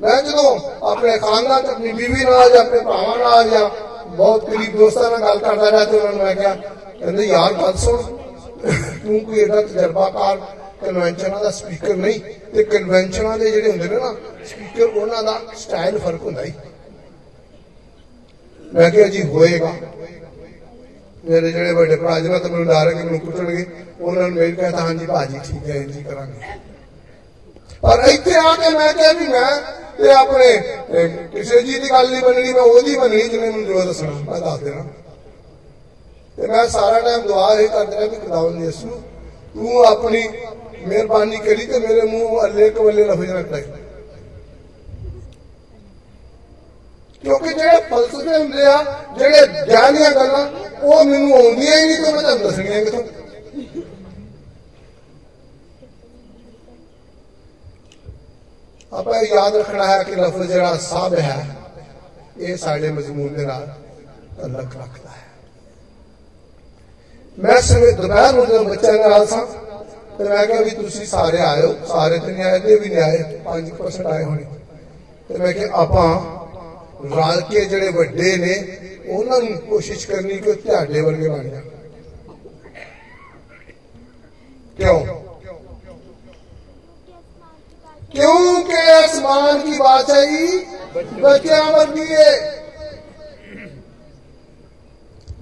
ਮੈਂ ਜਦੋਂ ਆਪਣੇ ਖਾਨਦਾਨ ਚ ਆਪਣੀ ਬੀਵੀ ਨਾਲ ਜਾਂ ਆਪਣੇ ਭਰਾਵਾਂ ਨਾਲ ਜਾਂ ਬਹੁਤ ਕਰੀਬ ਦੋਸਤਾਂ ਨਾਲ ਗੱਲ ਕਰਦਾ ਰਿਹਾ ਤੇ ਉਹਨਾਂ ਨੂੰ ਮੈਂ ਕਿਹਾ, ਕਹਿੰਦੇ, ਯਾਰ, ਗੱਲ ਸੁਣ। ਤੂੰ ਕੋਈ ਏਡਾ ਤਜਰਬਾਕਾਰ ਕਨਵੈਨਸ਼ਨਾਂ ਦਾ ਸਪੀਕਰ ਨਹੀਂ ਤੇ ਕਨਵੈਨਸ਼ਨਾਂ ਦੇ ਜਿਹੜੇ ਹੁੰਦੇ ਨੇ ਨਾ ਸਪੀਕਰ ਉਹਨਾਂ ਦਾ ਸਟਾਈਲ ਫ਼ਰਕ ਹੁੰਦਾ ਹੀ ਮੈਂ ਕਿਹਾ, ਜੀ, ਹੋਏਗਾ। ਮੇਰੇ ਜਿਹੜੇ ਵੱਡੇ ਭਰਾ ਜਿਹਨਾਂ ਤੋਂ ਮੈਨੂੰ ਡਰ ਹੈ ਕਿ ਮੈਨੂੰ ਕੁੱਟਣਗੇ ਉਹਨਾਂ ਨੂੰ ਮੇਰ ਕਹਤਾ ਹਾਂਜੀ, ਭਾਜੀ, ਠੀਕ ਹੈ, ਇੰਜ ਹੀ ਕਰਾਂਗੇ। ਪਰ ਇੱਥੇ ਆ ਕੇ ਮੈਂ ਕਿਹਾ ਵੀ ਮੈਂ ਤੇ ਆਪਣੇ ਅਹ, ਕਿਸੇ ਜੀ ਦੀ ਗੱਲ ਨਹੀਂ ਬਣਨੀ ਮੈਂ ਉਹਦੀ ਬਣਨੀ ਜਿਹਨੇ ਮੈਨੂੰ ਜੋ ਦੱਸਣਾ ਮੈਂ ਦੱਸ ਦੇਣਾ। ਤੇ ਮੈਂ ਸਾਰਾ ਟਾਈਮ ਦੁਆ ਇਹ ਕਰਦਾ ਰਿਹਾ ਵੀ ਖੁਦਾਵੰਦ ਯਿਸੂ ਤੂੰ ਆਪਣੀ ਮਿਹਰਬਾਨੀ ਕਰੀ ਤੇ ਮੇਰੇ ਮੂੰਹ ਅੱਲੇ ਕਵੱਲੇ ਲਫ਼ਜ਼ ਨਾ ਕਢਾਈ ਕਿਉਂਕਿ ਜਿਹੜੇ ਫਲਸਫੇ ਹੁੰਦੇ ਆ ਜਿਹੜੇ ਗਿਆਨੀਆਂ ਗੱਲਾਂ ਉਹ ਮੈਨੂੰ ਆਉਂਦੀਆਂ ਹੀ ਨਹੀਂ ਤੇ ਮੈਂ ਤੁਹਾਨੂੰ ਦੱਸਣੀਆਂ ਕਿਥੋਂ आप याद रखना है कि लफ जरा सब है। ये साढ़े मजमून के तलक रखता है। मैं सवे दोपहर उठने बच्चे सा तो मैं क्या भी सारे आयो, सारे तो नहीं आए भी नहीं आए पाँच परसेंट आए होने। तो मैं क्या रल के जड़े वे ने उन्होंने कोशिश करनी कि वर्गे बन जाए क्यों? क्योंकि आसमान की बादशाही बच्चों वर्गी है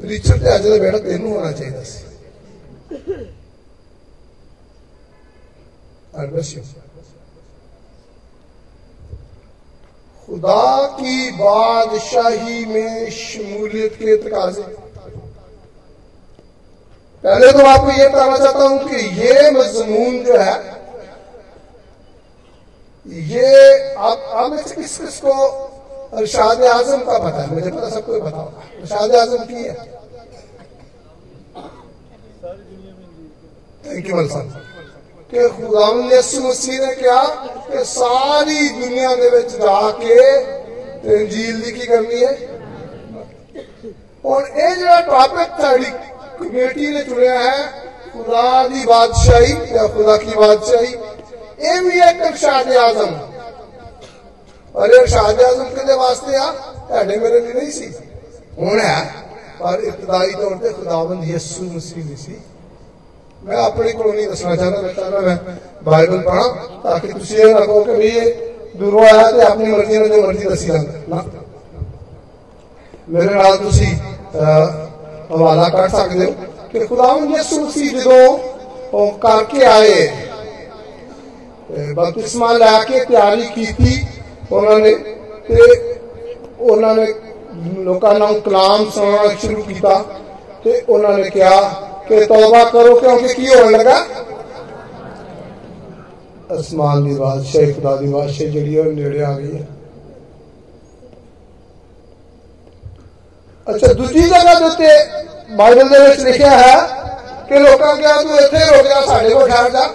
ਰਿਚਰ ਤੇ ਅੱਜ ਦਾ ਬੇੜਾ ਤੈਨੂੰ ਹੋਣਾ ਚਾਹੀਦਾ ਸੀ ਅਰਬਸ਼ੀ खुदा की बादशाही में शमूलियत के तकाजे पहले तो आपको ये बताना चाहता हूं कि ये मजमून जो है ये आप आप में से किस किस को अरशाद आजम का पता है मुझे पता सबको पता होगा अरशाद आजम की है थैंक यू मलसन ਕਿ ਖੁਦਾਵੰਦ ਯਿਸੂ ਮਸੀਹ ਨੇ ਕਿਹਾ ਕਿ ਸਾਰੀ ਦੁਨੀਆ ਦੇ ਵਿੱਚ ਜਾ ਕੇ ਤੇ ਇੰਜੀਲ ਦੀ ਕੀ ਕਰਨੀ ਹੈ ਹੁਣ ਇਹ ਜਿਹੜਾ ਟਾਪਿਕ ਸਾਡੀ ਕਮੇਟੀ ਨੇ ਚੁਣਿਆ ਹੈ ਖੁਦਾ ਦੀ ਬਾਦਸ਼ਾਹੀ ਜਾਂ ਖੁਦਾ ਕੀ ਬਾਦਸ਼ਾਹੀ ਇਹ ਵੀ ਇੱਕ ਇਰਸ਼ਾਦ ਆਜ਼ਮ। ਔਰ ਇਹ ਇਰਸ਼ਾਦ ਆਜ਼ਮ ਕਿਹਦੇ ਵਾਸਤੇ ਆ? ਤੁਹਾਡੇ ਮੇਰੇ ਲਈ ਨਹੀਂ ਸੀ। ਹੁਣ ਹੈ ਪਰ ਇਬਤਦਾਈ ਤੌਰ ਤੇ ਖੁਦਾਵੰਦ ਯਿਸੂ ਮਸੀਹ ਨਹੀਂ ਸੀ। ਮੈਂ ਆਪਣੀ ਕੋਲ ਨਹੀਂ ਦੱਸਣਾ ਚਾਹੁੰਦਾ ਮੈਂ ਚਾਹੁੰਦਾ ਮੈਂ ਬਾਈਬਲ ਪੜਾਂ ਤਾਂ ਕਿ ਤੁਸੀਂ ਇਹ ਨਾ ਕਹੋ ਕਿ ਵੀ ਇਹ ਦੂਰੋਂ ਆਇਆ ਤੇ ਆਪਣੀ ਮਰਜ਼ੀ ਨਾਲ ਜੋ ਮਰਜ਼ੀ ਦੱਸੀ ਜਾਂਦਾ। ਨਾ। ਮੇਰੇ ਨਾਲ ਤੁਸੀਂ ਅਹ, ਹਵਾਲਾ ਕਰ ਸਕਦੇ ਹੋ ਕਿ ਖੁਦਾਵੰਦ ਯਿਸੂ ਮਸੀਹ ਜਦੋਂ ਉਹ ਕਰਕੇ ਆਏ ਤੇ ਬਪਤਿਸਮਾ ਲੈ ਕੇ ਤਿਆਰੀ ਕੀਤੀ ਉਹਨਾਂ ਨੇ ਤੇ ਉਹਨਾਂ ਨੇ ਲੋਕਾਂ ਨੂੰ ਕਲਾਮ ਸੁਣਾਉਣਾ ਸ਼ੁਰੂ ਕੀਤਾ ਤੇ ਉਹਨਾਂ ਨੇ ਕਿਹਾ ਕਿ ਤੌਬਾ ਕਰੋ ਕਿਉਂਕਿ ਕੀ ਹੋਣ ਲੱਗਾ? ਅਸਮਾਨ ਦੀ ਬਾਦਸ਼ਾਹ, ਖੁਦਾ ਦੀ ਬਾਦਸ਼ਾਹ ਜਿਹੜੀ ਉਹ ਨੇੜੇ ਆ ਗਈ ਹੈ ਅੱਛਾ, ਦੂਜੀ ਜਗ੍ਹਾ ਦੇ ਉੱਤੇ ਬਾਈਬਲ ਦੇ ਵਿੱਚ ਲਿਖਿਆ ਹੈ ਕਿ ਲੋਕਾਂ ਕਿਹਾ, ਤੂੰ ਇੱਥੇ ਰੁਕ ਜਾ, ਸਾਡੇ ਕੋਲ ਠਹਿਰ ਜਾ।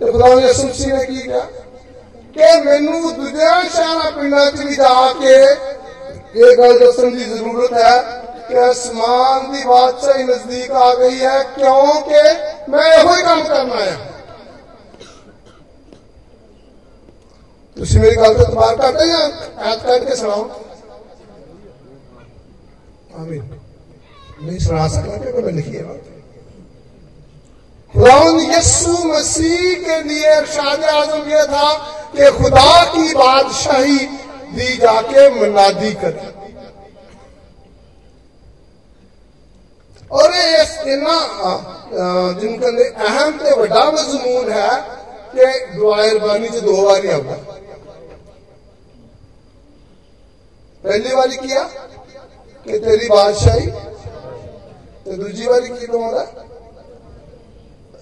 ਤੇ ਖੁਦਾ ਨੇ ਯਿਸੂ ਮਸੀਹ ਨੇ ਕੀ ਕਿਹਾ ਕਿ ਮੈਨੂੰ ਦੂਜਿਆਂ ਸ਼ਹਿਰਾਂ ਪਿੰਡਾਂ 'ਚ ਵੀ ਜਾ ਕੇ ਇਹ ਗੱਲ ਦੱਸਣ ਦੀ ਜ਼ਰੂਰਤ ਹੈ ਕਿ ਅਸਮਾਨ ਦੀ ਬਾਦਸ਼ਾਹੀ ਨਜ਼ਦੀਕ ਆ ਗਈ ਹੈ ਕਿਉਂਕਿ ਮੈਂ ਇਹੋ ਹੀ ਕੰਮ ਕਰਨਾ ਹੈ ਤੁਸੀਂ ਮੇਰੀ ਗੱਲ ਤੇ ਇਤਬਾਰ ਕਰਦੇ ਜਾਂ ਐਤ ਕਰਕੇ ਸੁਣਾਓ आमीन नहीं सुना सकता क्योंकि मैं लिखी है बात खुदाउन यस्सु मसीह के लिए इर्शाद आज़म यह था कि खुदा की बादशाही दी जाके मनादी कर। और इना जिनका अहम से वा मजमून है कि दुआर बानी च दो बारी आऊगा पहली बारी किया कि तेरी बादशाही तो दूजी बारी की तुम्हारा?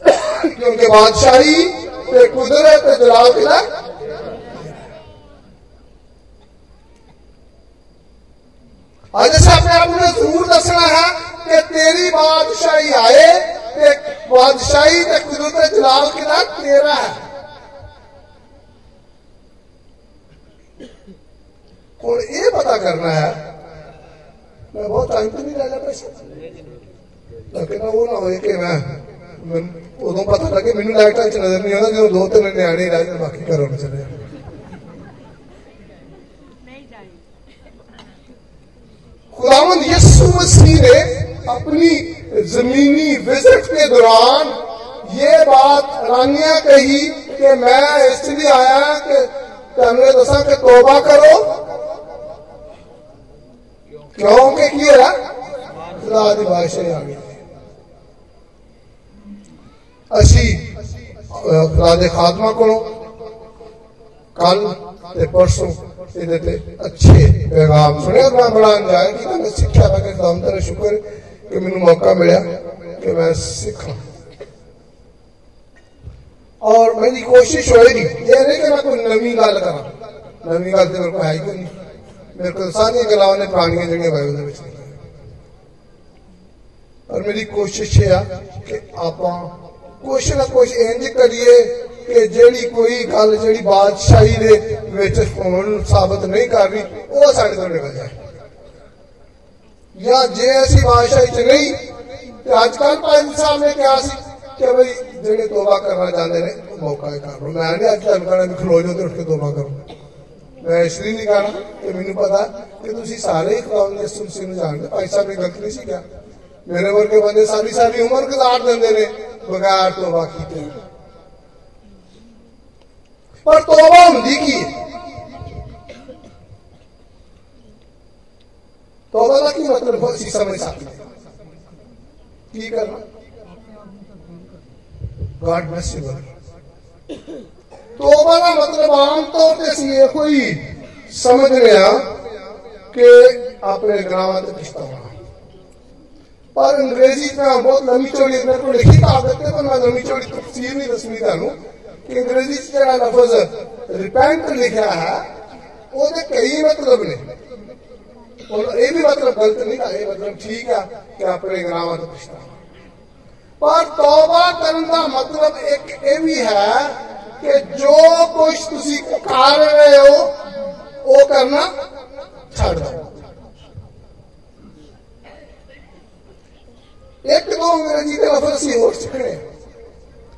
क्योंकि बादशाही पे कुदरत जनाब इला अज ज़रूर दसना है कि तेरी बादशाही आए ते बादशाही ते कुदरत जलाल किला तेरा है। और ये पता करना है, मैं बहुत टाइम तो नहीं रह लेकिन वो ना हो कि मैं ਉਦੋਂ ਪਤਾ ਲੱਗੇ ਮੈਨੂੰ ਲਾਈਟ ਵਿੱਚ ਨਜ਼ਰ ਨਹੀਂ ਆਉਂਦਾ ਜਦੋਂ ਦੋ ਤਿੰਨ ਨਿਆਣੇ ਰਾਜ ਬਾਕੀ ਘਰੋਂ ਚਲੇ ਜਾਂਦੇ। खुदावंद यीशु मसीह ने अपनी जमीनी विज़िट के दौरान ये बात रानिया कही कि मैं इसलिए आया कि तमने दसा कि तोबा करो क्योंकि की है खुदा की बादशाह आ गई ਅਸੀਂ ਖੁਦਾ ਦੇ ਖਾਤਮਾ ਕੋਲੋਂ ਕੱਲ ਤੇ ਪਰਸੋਂ ਇਹਦੇ ਤੇ ਅੱਛੇ ਪੈਗਾਮ ਸੁਣਿਆ ਮੈਂ ਬੜਾ ਅੰਜਾਇ ਕੀਤਾ ਮੈਂ ਸਿੱਖਿਆ ਮੈਂ ਕਿ ਖੁਦਾਮ ਤੇਰਾ ਸ਼ੁਕਰ ਕਿ ਮੈਨੂੰ ਮੌਕਾ ਮਿਲਿਆ ਕਿ ਮੈਂ ਸਿੱਖਾਂ ਔਰ ਮੇਰੀ ਕੋਸ਼ਿਸ਼ ਹੋਏਗੀ ਇਹ ਨਹੀਂ ਕਿ ਮੈਂ ਕੋਈ ਨਵੀਂ ਗੱਲ ਕਰਾਂ ਨਵੀਂ ਗੱਲ ਤੇ ਮੇਰੇ ਕੋਲ ਹੈ ਹੀ ਕੋਈ ਨਹੀਂ ਮੇਰੇ ਕੋਲ ਸਾਰੀਆਂ ਗੱਲਾਂ ਨੇ ਪੁਰਾਣੀਆਂ ਜਿਹੜੀਆਂ ਬਾਈਬਲ ਦੇ ਵਿੱਚ ਨੇ ਔਰ ਮੇਰੀ ਕੋਸ਼ਿਸ਼ ਇਹ ਆ ਕਿ ਆਪਾਂ ਕੁਛ ਨਾ ਕੁਛ ਇੰਜ ਕਰੀਏ ਕਿ ਜਿਹੜੀ ਕੋਈ ਗੱਲ ਜਿਹੜੀ ਬਾਦਸ਼ਾਹੀ ਦੇ ਵਿੱਚ ਹੁਣ ਸਾਬਤ ਨਹੀਂ ਕਰ ਰਹੀ ਉਹ ਸਾਡੇ ਤੋਂ ਨਿਕਲ ਜਾਏ ਜਾਂ ਜੇ ਅਸੀਂ ਬਾਦਸ਼ਾਹੀ ਚ ਨਹੀਂ ਤੇ ਅੱਜ ਕੱਲ ਪੰਜ ਸਾਹਿਬ ਨੇ ਕਿਹਾ ਸੀ ਕਿ ਬਈ ਜਿਹੜੇ ਤੋਬਾ ਕਰਨਾ ਚਾਹੁੰਦੇ ਨੇ ਉਹ ਮੌਕਾ ਹੀ ਕਰ ਲਓ ਮੈਂ ਨਹੀਂ ਅੱਜ ਤੁਹਾਨੂੰ ਕਹਣਾ ਵੀ ਖਲੋ ਜਾਓ ਤੇ ਉੱਠ ਕੇ ਤੋਬਾ ਕਰੋ ਮੈਂ ਇਸ ਲਈ ਨਹੀਂ ਕਹਣਾ ਕਿ ਮੈਨੂੰ ਪਤਾ ਕਿ ਤੁਸੀਂ ਸਾਰੇ ਹੀ ਖੁਦਾਵੰਦ ਯਿਸੂ ਮਸੀਹ ਨੂੰ ਜਾਣਦੇ ਭਾਈ ਸਾਹਿਬ ਨੇ ਗਲਤ ਨਹੀਂ ਸੀ ਕਿਹਾ ਮੇਰੇ ਵਰਗੇ ਬੰਦੇ ਸਾਰੀ ਸਾਰੀ ਉਮਰ ਗੁਜ਼ਾਰ ਦਿੰਦੇ ਨੇ बगैर तोबा पर होंगी की? तौबा का की मतलब बहुत सी समझ सकते की करना? गॉड ब्लेस यू का मतलब कोई समझ रहा कि अपने ग्रामा तक किस्ता ਪਰ ਅੰਗਰੇਜ਼ੀ ਤਾਂ ਬਹੁਤ ਲੰਮੀ ਚੌੜੀ ਮੇਰੇ ਕੋਲ ਲਿਖੀ ਕਾਗਜ਼ ਤੇ ਪਰ ਮੈਂ ਲੰਮੀ ਚੌੜੀ ਤਫਸੀਰ ਨਹੀਂ ਦੱਸਣੀ ਤੁਹਾਨੂੰ ਕਿ ਅੰਗਰੇਜ਼ੀ ਚ ਜਿਹੜਾ ਲਫ਼ਜ਼ ਰਿਪੈਂਟ ਲਿਖਿਆ ਹੈ, ਉਹਦੇ ਕਈ ਮਤਲਬ ਨੇ। ਔਰ ਇਹ ਵੀ ਮਤਲਬ ਗਲਤ ਨਹੀਂ ਹੈ ਇਹ ਮਤਲਬ ਠੀਕ ਆ ਕਿ ਆਪਣੇ ਗੁਨਾਹਾਂ ਤੋਂ ਪਛਤਾਵਾ ਪਰ ਤੌਬਾ ਕਰਨ ਦਾ ਮਤਲਬ ਇੱਕ ਇਹ ਵੀ ਹੈ ਕਿ ਜੋ ਕੁਝ ਤੁਸੀਂ ਕਰ ਰਹੇ ਹੋ, ਉਹ ਕਰਨਾ ਛੱਡ ਦਿਓ। ਇੱਕ ਦੋ ਅੰਗਰੇਜ਼ੀ ਦੇ ਲਫ਼ਜ਼ ਅਸੀਂ ਹੋਰ ਸਿੱਖਣੇ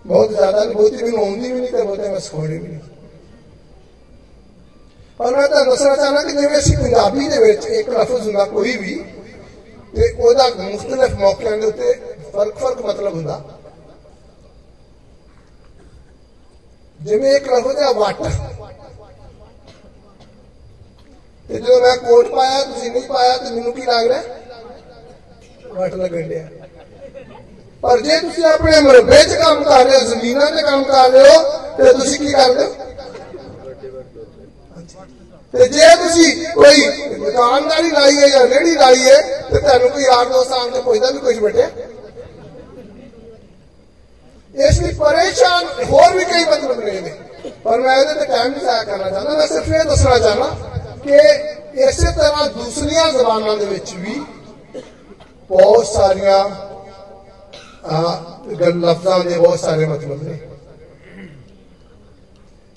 ਬਹੁਤ ਜ਼ਿਆਦਾ ਨਹੀਂ ਬਹੁਤੀ ਮੈਨੂੰ ਆਉਂਦੀ ਵੀ ਨਹੀਂ ਤੇ ਬਹੁਤੇ ਮੈਂ ਸਿਖਾਉਣੀ ਵੀ ਨਹੀਂ। ਪਰ ਮੈਂ ਤਾਂ ਦੱਸਣਾ ਚਾਹਨਾ ਕਿ ਜਿਵੇਂ ਅਸੀਂ ਪੰਜਾਬੀ ਦੇ ਵਿੱਚ ਇੱਕ ਲਫ਼ਜ਼ ਹੁੰਦਾ ਕੋਈ ਵੀ, ਤੇ ਉਹਦਾ ਮੁxtਲਫ ਮੌਕਿਆਂ ਦੇ ਉੱਤੇ ਫ਼ਰਕ ਫ਼ਰਕ ਮਤਲਬ ਹੁੰਦਾ। ਜਿਵੇਂ ਇੱਕ ਲਫ਼ਜ਼ ਹੈ ਵੱਟ। ਤੇ ਜਦੋਂ ਮੈਂ ਕੋਟ ਪਾਇਆ, ਤੁਸੀਂ ਨਹੀਂ ਪਾਇਆ, ਤੇ ਮੈਨੂੰ ਕੀ ਲੱਗ ਰਿਹਾ? ਵੱਟ ਲੱਗਣ ਡਿਆ। ਪਰ ਜੇ ਤੁਸੀਂ ਆਪਣੇ ਮਰਬੇ 'ਚ ਕੰਮ ਕਰ ਰਹੇ ਹੋ, ਜ਼ਮੀਨਾਂ 'ਤੇ ਕੰਮ ਕਰ ਰਹੇ ਹੋ, ਤੇ ਤੁਸੀਂ ਕੀ ਕਰਦੇ ਹੋ? ਤੇ ਜੇ ਤੁਸੀਂ ਕੋਈ ਦੁਕਾਨਦਾਰੀ ਲਾਈ ਹੈ ਜਾਂ ਰੇੜੀ ਲਾਈ ਹੈ, ਤੇ ਤੁਹਾਨੂੰ ਕੋਈ ਯਾਰ ਦੋਸਤ ਆਣ ਕੇ ਪੁੱਛਦਾ ਵੀ ਕੁਝ ਬਟੇ ਇਸ ਲਈ ਪਰੇਸ਼ਾਨ ਹੋਰ ਵੀ ਕਈ ਮਤਲਬ ਨੇ ਨੇ। ਪਰ ਮੈਂ ਇਹਦੇ ਤੇ ਟਾਈਮ ਨਹੀਂ ਜ਼ਾਇਆ ਕਰਨਾ ਚਾਹੁੰਦਾ। ਮੈਂ ਸਿਰਫ ਇਹ ਦੱਸਣਾ ਚਾਹਨਾ ਕਿ ਇਸੇ ਤਰ੍ਹਾਂ ਦੂਸਰੀਆਂ ਜ਼ਬਾਨਾਂ ਦੇ ਵਿੱਚ ਵੀ ਬਹੁਤ ਸਾਰੀਆਂ ਗੱਲ ਲਫ਼ਜ਼ਾਂ ਦੇ ਬਹੁਤ ਸਾਰੇ ਮਤਲਬ ਨੇ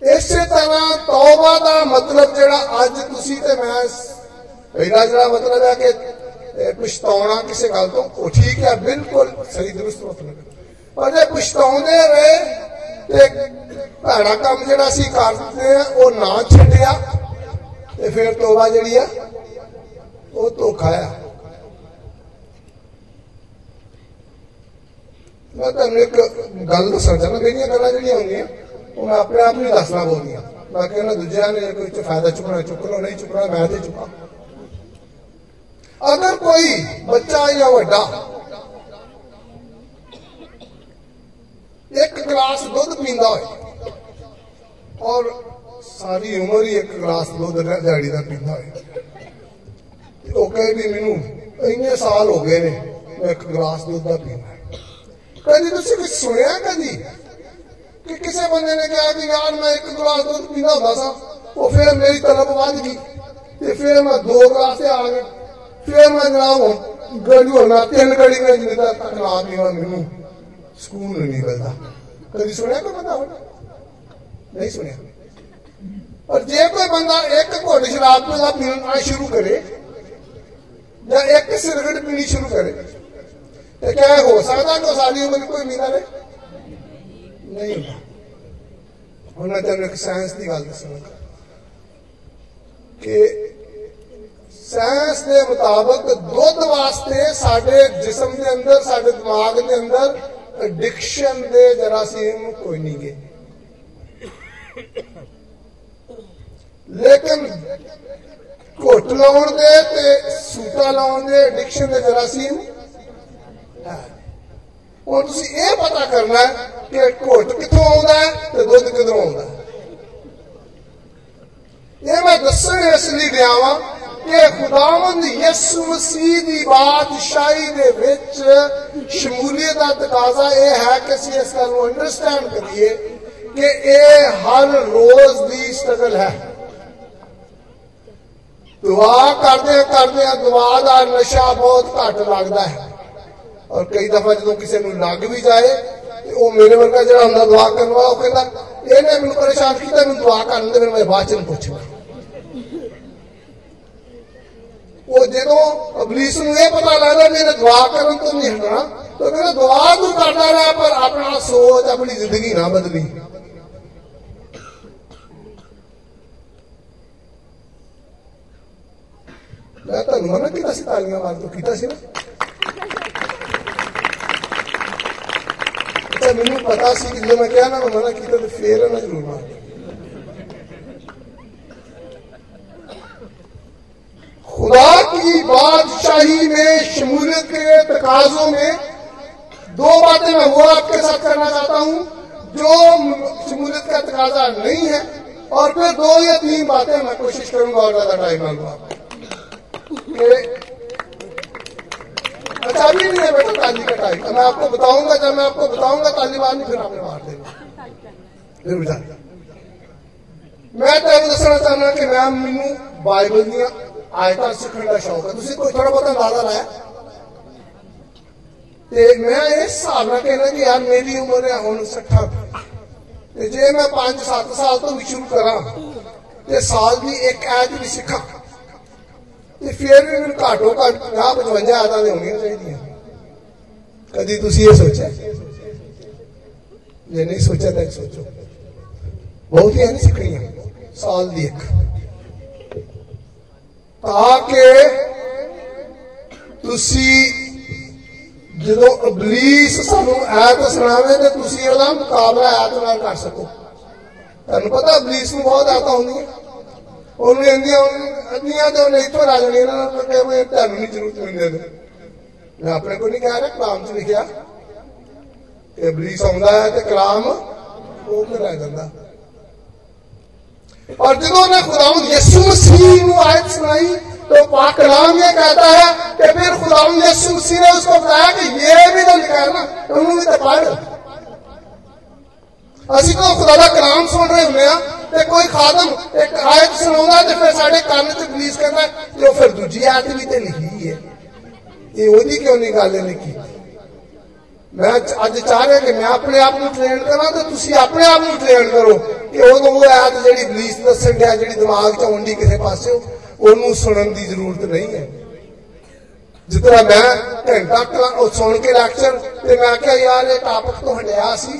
ਇਸੇ ਤਰ੍ਹਾਂ ਤੌਬਾ ਦਾ ਮਤਲਬ ਜਿਹੜਾ ਅੱਜ ਤੁਸੀਂ ਤੇ ਮੈਂ ਪਹਿਲਾ ਜਿਹੜਾ ਮਤਲਬ ਹੈ ਕਿ ਪਛਤਾਉਣਾ ਕਿਸੇ ਗੱਲ ਤੋਂ ਉਹ ਠੀਕ ਹੈ ਬਿਲਕੁਲ ਸਹੀ ਦਰੁਸਤ ਮਤਲਬ ਪਰ ਜੇ ਪਛਤਾਉਂਦੇ ਰਹੇ ਤੇ ਭੈੜਾ ਕੰਮ ਜਿਹੜਾ ਅਸੀਂ ਕਰਦੇ ਆ ਉਹ ਨਾ ਛੱਡਿਆ ਤੇ ਫਿਰ ਤੋਬਾ ਜਿਹੜੀ ਆ ਉਹ ਧੋਖਾ ਆ ਮੈਂ ਤੁਹਾਨੂੰ ਇੱਕ ਗੱਲ ਦੱਸਣਾ ਚਾਹੁੰਦਾ ਮੇਰੀਆਂ ਗੱਲਾਂ ਜਿਹੜੀਆਂ ਹੁੰਦੀਆਂ, ਉਹ ਮੈਂ ਆਪਣੇ ਆਪ ਨੂੰ ਦੱਸਣਾ ਬੋਲਦੀਆਂ। ਬਾਕੀ ਉਹਨਾਂ ਦੂਜਿਆਂ ਨੇ ਕੋਈ ਚ ਫਾਇਦਾ ਚੁੱਕਣਾ, ਚੁੱਕ ਲਓ, ਨਹੀਂ ਚੁੱਕਣਾ, ਮੈਂ ਤੇ ਚੁੱਕਾਂ। ਅਗਰ ਕੋਈ ਬੱਚਾ ਜਾਂ ਵੱਡਾ, ਇੱਕ ਗਲਾਸ ਦੁੱਧ ਪੀਂਦਾ ਹੋਏ, ਔਰ ਸਾਰੀ ਉਮਰ ਹੀ ਇੱਕ ਗਲਾਸ ਦੁੱਧ ਦਿਹਾੜੀ ਦਾ ਪੀਂਦਾ ਹੋਏ ਉਹ ਕਹੇ ਵੀ ਮੈਨੂੰ ਇੰਨੇ ਸਾਲ ਹੋ ਗਏ ਨੇ, ਮੈਂ ਇੱਕ ਗਲਾਸ ਦੁੱਧ ਦਾ ਪੀਂਦਾ। ਕਦੀ ਤੁਸੀਂ ਕੁਝ ਸੁਣਿਆ ਕਦੀ ਕਿ ਕਿਸੇ ਬੰਦੇ ਨੇ ਕਿਹਾ ਕਿ ਯਾਰ ਮੈਂ ਇੱਕ ਗਲਾਸ ਦੁੱਧ ਪੀਂਦਾ ਹੁੰਦਾ ਸਾਂ ਉਹ ਫਿਰ ਮੇਰੀ ਤਲਬ ਵੱਧ ਗਈ ਤੇ ਫਿਰ ਮੈਂ ਦੋ ਗਲਾਸ ਤੇ ਆ ਗਿਆ ਫਿਰ ਮੈਂ ਜਨਾਬ ਗੜੀ ਹੋਣਾ ਤਿੰਨ ਗੜੀ ਵਿੱਚ ਜਿੰਨੇ ਤੱਕ ਨਾ ਪੀਵਾਂ ਮੈਨੂੰ ਸਕੂਨ ਨਹੀਂ ਮਿਲਦਾ ਕਦੀ ਸੁਣਿਆ ਕੋਈ ਬੰਦਾ ਹੋਣਾ ਨਹੀਂ ਸੁਣਿਆ ਪਰ ਜੇ ਕੋਈ ਬੰਦਾ ਇੱਕ ਘੁੱਟ ਸ਼ਰਾਬ ਪੀਣਾ ਪੀਣਾ ਸ਼ੁਰੂ ਕਰੇ ਜਾਂ ਇੱਕ ਸਿਗਰਟ ਪੀਣੀ ਸ਼ੁਰੂ ਕਰੇ क्या हो सकता है शादी उम्र कोई मिला रहे नहीं। होना तो चाहिए सैंस की गल दस कि साइंस के मुताबिक दुध वास्ते साडे जिसम के अंदर साडे दिमाग के अंदर एडिक्शन के जरासीम कोई नहीं गए लेकिन घुट लाने सूटा लाने एडिक्शन के जरासीम ਹੈ ਹੁਣ ਤੁਸੀਂ ਇਹ ਪਤਾ ਕਰਨਾ ਹੈ ਕਿ ਘੁੱਟ ਕਿੱਥੋਂ ਆਉਂਦਾ ਹੈ ਤੇ ਦੁੱਧ ਕਿੱਧਰੋਂ ਆਉਂਦਾ ਹੈ ਇਹ ਮੈਂ ਦੱਸਣ ਇਸ ਲਈ ਗਿਆ ਵਾਂ ਕਿ ਖੁਦਾਵੰਦ ਯਿਸੂ ਮਸੀਹ ਦੀ ਬਾਦਸ਼ਾਹੀ ਦੇ ਵਿੱਚ ਸ਼ਮੂਲੀਅਤ ਦਾ ਤਕਾਜ਼ਾ ਇਹ ਹੈ ਕਿ ਅਸੀਂ ਇਸ ਗੱਲ ਨੂੰ ਅੰਡਰਸਟੈਂਡ ਕਰੀਏ ਕਿ ਇਹ ਹਰ ਰੋਜ਼ ਦੀ ਸਟਰਗਲ ਹੈ ਦੁਆ ਕਰਦੇ ਕਰਦੇ ਦੁਆ ਦਾ ਨਸ਼ਾ ਬਹੁਤ ਘੱਟ ਲੱਗਦਾ ਹੈ ਔਰ ਕਈ ਦਫਾ ਜਦੋਂ ਕਿਸੇ ਨੂੰ ਲੱਗ ਵੀ ਜਾਏ ਤੇ ਉਹ ਮੇਰੇ ਵਰਗਾ ਜਿਹੜਾ ਹੁੰਦਾ ਦੁਆ ਕਰਨ ਵਾਲਾ ਉਹ ਕਹਿੰਦਾ ਇਹਨੇ ਮੈਨੂੰ ਪਰੇਸ਼ਾਨ ਕੀਤਾ ਮੈਨੂੰ ਦੁਆ ਕਰਨ ਦੇ ਫਿਰ ਮੈਂ ਬਾਅਦ ਚ ਨੂੰ ਪੁੱਛਣਾ ਉਹ ਜਦੋਂ ਅਬਲੀਸ ਨੂੰ ਇਹ ਪਤਾ ਲੱਗਦਾ ਕਿ ਇਹਨੇ ਦੁਆ ਕਰਨ ਤੋਂ ਨਹੀਂ ਹਟਣਾ ਤਾਂ ਕਹਿੰਦਾ ਦੁਆ ਤੂੰ ਕਰਦਾ ਰਿਹਾ ਪਰ ਆਪਣਾ ਸੋਚ ਆਪਣੀ ਜ਼ਿੰਦਗੀ ਨਾ ਬਦਲੀ ਮੈਂ ਤੁਹਾਨੂੰ ਮਨਾ ਕੀਤਾ ਸੀ ਤਾਲੀਆਂ ਮਾਰ ਤੋਂ ਕੀਤਾ ਸੀ ਨਾ Olha, menino, para estar se dizendo que ela não na quinta-feira, né, irmão? खुदा की बादशाही में शमूलियत के तकाजों में दो बातें मैं वो आपके साथ करना चाहता हूँ जो शमूलियत का तकाजा नहीं है और फिर दो या तीन बातें मैं कोशिश करूँगा और ज़्यादा टाइम लूँगा अच्छा अभी नहीं है बेटा ताली का टाइम मैं आपको बताऊंगा जब मैं आपको बताऊंगा तालिबान नहीं फिर आपने मार देगा फिर बुझा ਮੈਂ ਤੁਹਾਨੂੰ ਦੱਸਣਾ ਚਾਹੁੰਦਾ ਕਿ ਮੈਂ ਮੈਨੂੰ ਬਾਈਬਲ ਦੀਆਂ ਆਇਤਾਂ ਸਿੱਖਣ ਦਾ ਸ਼ੌਕ ਹੈ ਤੁਸੀਂ ਕੋਈ ਥੋੜਾ ਬਹੁਤਾ ਅੰਦਾਜ਼ਾ ਲਾਇਆ ਤੇ ਮੈਂ ਇਸ ਹਿਸਾਬ ਨਾਲ ਕਹਿੰਦਾ ਕਿ ਯਾਰ ਮੇਰੀ ਉਮਰ ਹੈ ਹੁਣ 60 ਤੇ ਜੇ ਮੈਂ 5-7 ਸਾਲ ਤੋਂ ਵੀ ਸ਼ੁਰੂ ਕਰਾਂ ਤੇ ਸਾਲ ਦੀ ਇੱਕ ਐਤ ਵੀ ਸਿੱਖਾਂ ਤੇ ਫਿਰ ਵੀ ਮੈਨੂੰ ਘਾਟੋ ਘੱਟ 50-55 ਆਇਤਾਂ ਦੇ ਹੋਣੀਆਂ ਚਾਹੀਦੀਆਂ ਕਦੀ ਤੁਸੀਂ ਇਹ ਸੋਚਿਆ ਜੇ ਨਹੀਂ ਸੋਚਿਆ ਤਾਂ ਸੋਚੋ ਬਹੁਤੀਆਂ ਨਹੀਂ ਸਿੱਖਣੀਆਂ ਸਾਲ ਦੀ ਇੱਕ ਤਾਂ ਕਿ ਤੁਸੀਂ ਜਦੋਂ ਇਬਲੀਸ ਸਾਨੂੰ ਐਤ ਸੁਣਾਵੇ ਤੇ ਤੁਸੀਂ ਉਹਦਾ ਮੁਕਾਬਲਾ ਐਤ ਨਾਲ ਕਰ ਸਕੋ ਤੁਹਾਨੂੰ ਪਤਾ ਇਬਲੀਸ ਨੂੰ ਬਹੁਤ ਆਤਾ ਹੁੰਦੀਆਂ ਉਹਨੂੰ ਇੰਦੀਆਂ ਅੰਨੀਆਂ ਤੇ ਉਹਨੇ ਇੱਥੋਂ ਰਾਜ ਨਹੀਂ ਇਹਨਾਂ ਨੂੰ ਕਿ ਮੈਂ ਤੁਹਾਨੂੰ ਨਹੀਂ ਜ਼ਰੂਰਤ ਮਿਲਦੇ ਦੇ ਮੈਂ ਆਪਣੇ ਕੋਲ ਨਹੀਂ ਕਹਿ ਰਿਹਾ ਕਲਾਮ 'ਚ ਲਿਖਿਆ ਕਿ ਇਬਲੀਸ ਆਉਂਦਾ ਹੈ ਤੇ ਕਲਾਮ ਉਹ ਕਰ ਰਹਿ ਜਾਂਦਾ और जिन्होंने खुदाउन यीशु मसीह को आयत सुनाई तो पाक कलाम ये कहता है कि फिर खुदाउन यीशु मसीह ने उसको बताया कि ये भी तो लिखा है ना उन्होंने भी तो पढ़ ਅਸੀਂ ਤਾਂ ਖੁਦਾ ਦਾ ਕਲਾਮ ਸੁਣ ਰਹੇ ਹੁੰਦੇ ਆ ਤੇ ਕੋਈ ਖਾਦਮ ਇੱਕ ਆਇਤ ਸੁਣਾਉਂਦਾ ਤੇ ਫਿਰ ਸਾਡੇ ਕੰਨ 'ਚ ਪੁਲਿਸ ਕਹਿੰਦਾ ਕਿ ਉਹ ਫਿਰ ਦੂਜੀ ਆਇਤ ਵੀ ਤੇ ਲਿਖੀ ਹੈ ਇਹ ਉਹਦੀ ਕਿਉਂ ਨਹੀਂ ਗੱਲ ਲਿਖੀ ਮੈਂ ਅੱਜ ਚਾਹ ਰਿਹਾ ਕਿ ਮੈਂ ਆਪਣੇ ਆਪ ਨੂੰ ਟ੍ਰੇਨ ਕਰਾਂ ਤੇ ਤੁਸੀਂ ਆਪਣੇ ਆਪ ਨੂੰ ਟ੍ਰੇਨ ਕਰੋ ਕਿ ਉਹ ਉਹ ਆਇਤ ਜਿਹੜੀ ਪੁਲਿਸ ਦੱਸਣ ਡਿਆ ਜਿਹੜੀ ਦਿਮਾਗ 'ਚ ਆਉਂਦੀ ਕਿਸੇ ਪਾਸੇ ਉਹਨੂੰ ਸੁਣਨ ਦੀ ਜ਼ਰੂਰਤ ਨਹੀਂ ਹੈ ਜਿਤਨਾ ਮੈਂ ਘੰਟਾ ਉਹ ਸੁਣ ਕੇ ਲੈਕਚਰ ਤੇ ਮੈਂ ਕਿਹਾ ਯਾਰ ਇਹ ਟਾਪਕ ਤੋਂ ਹਟਿਆ ਸੀ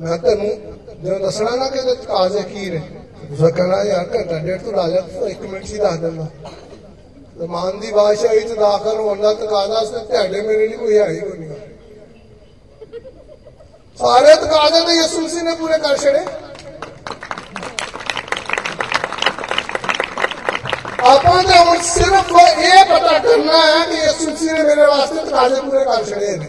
ನಾನು ದಸರಾನಾಗದಕ್ಕೆ ತಾಜೆ ಕೀರೆ ಸಕಲ ಯಾಕ ಡಡ್ಡೆಟ್ಟು ರಾಜಾ ಎಕ್ ಮಿನಿಟ್ ಸೀದ ಆದಲ್ಲ ಮಾಂದಿ ಭಾಷೆ ಐತೆ ದಾಖಲು ಒಂದಂತ ಕಾದಾಸ್ ನತ್ತೆ ಅಡೆ ಮೇರೆಲಿ ಕೊಯ್ಯ ಆಯಿ ಕೊನಿಗ सारे तो कागज़ ने यसूसी ने पूरे कर छड़े अपन तो सिर्फ़ वो ये पता करना है कि यसूसी ने मेरे वास्ते तो कागज़ पूरे कर छड़े ने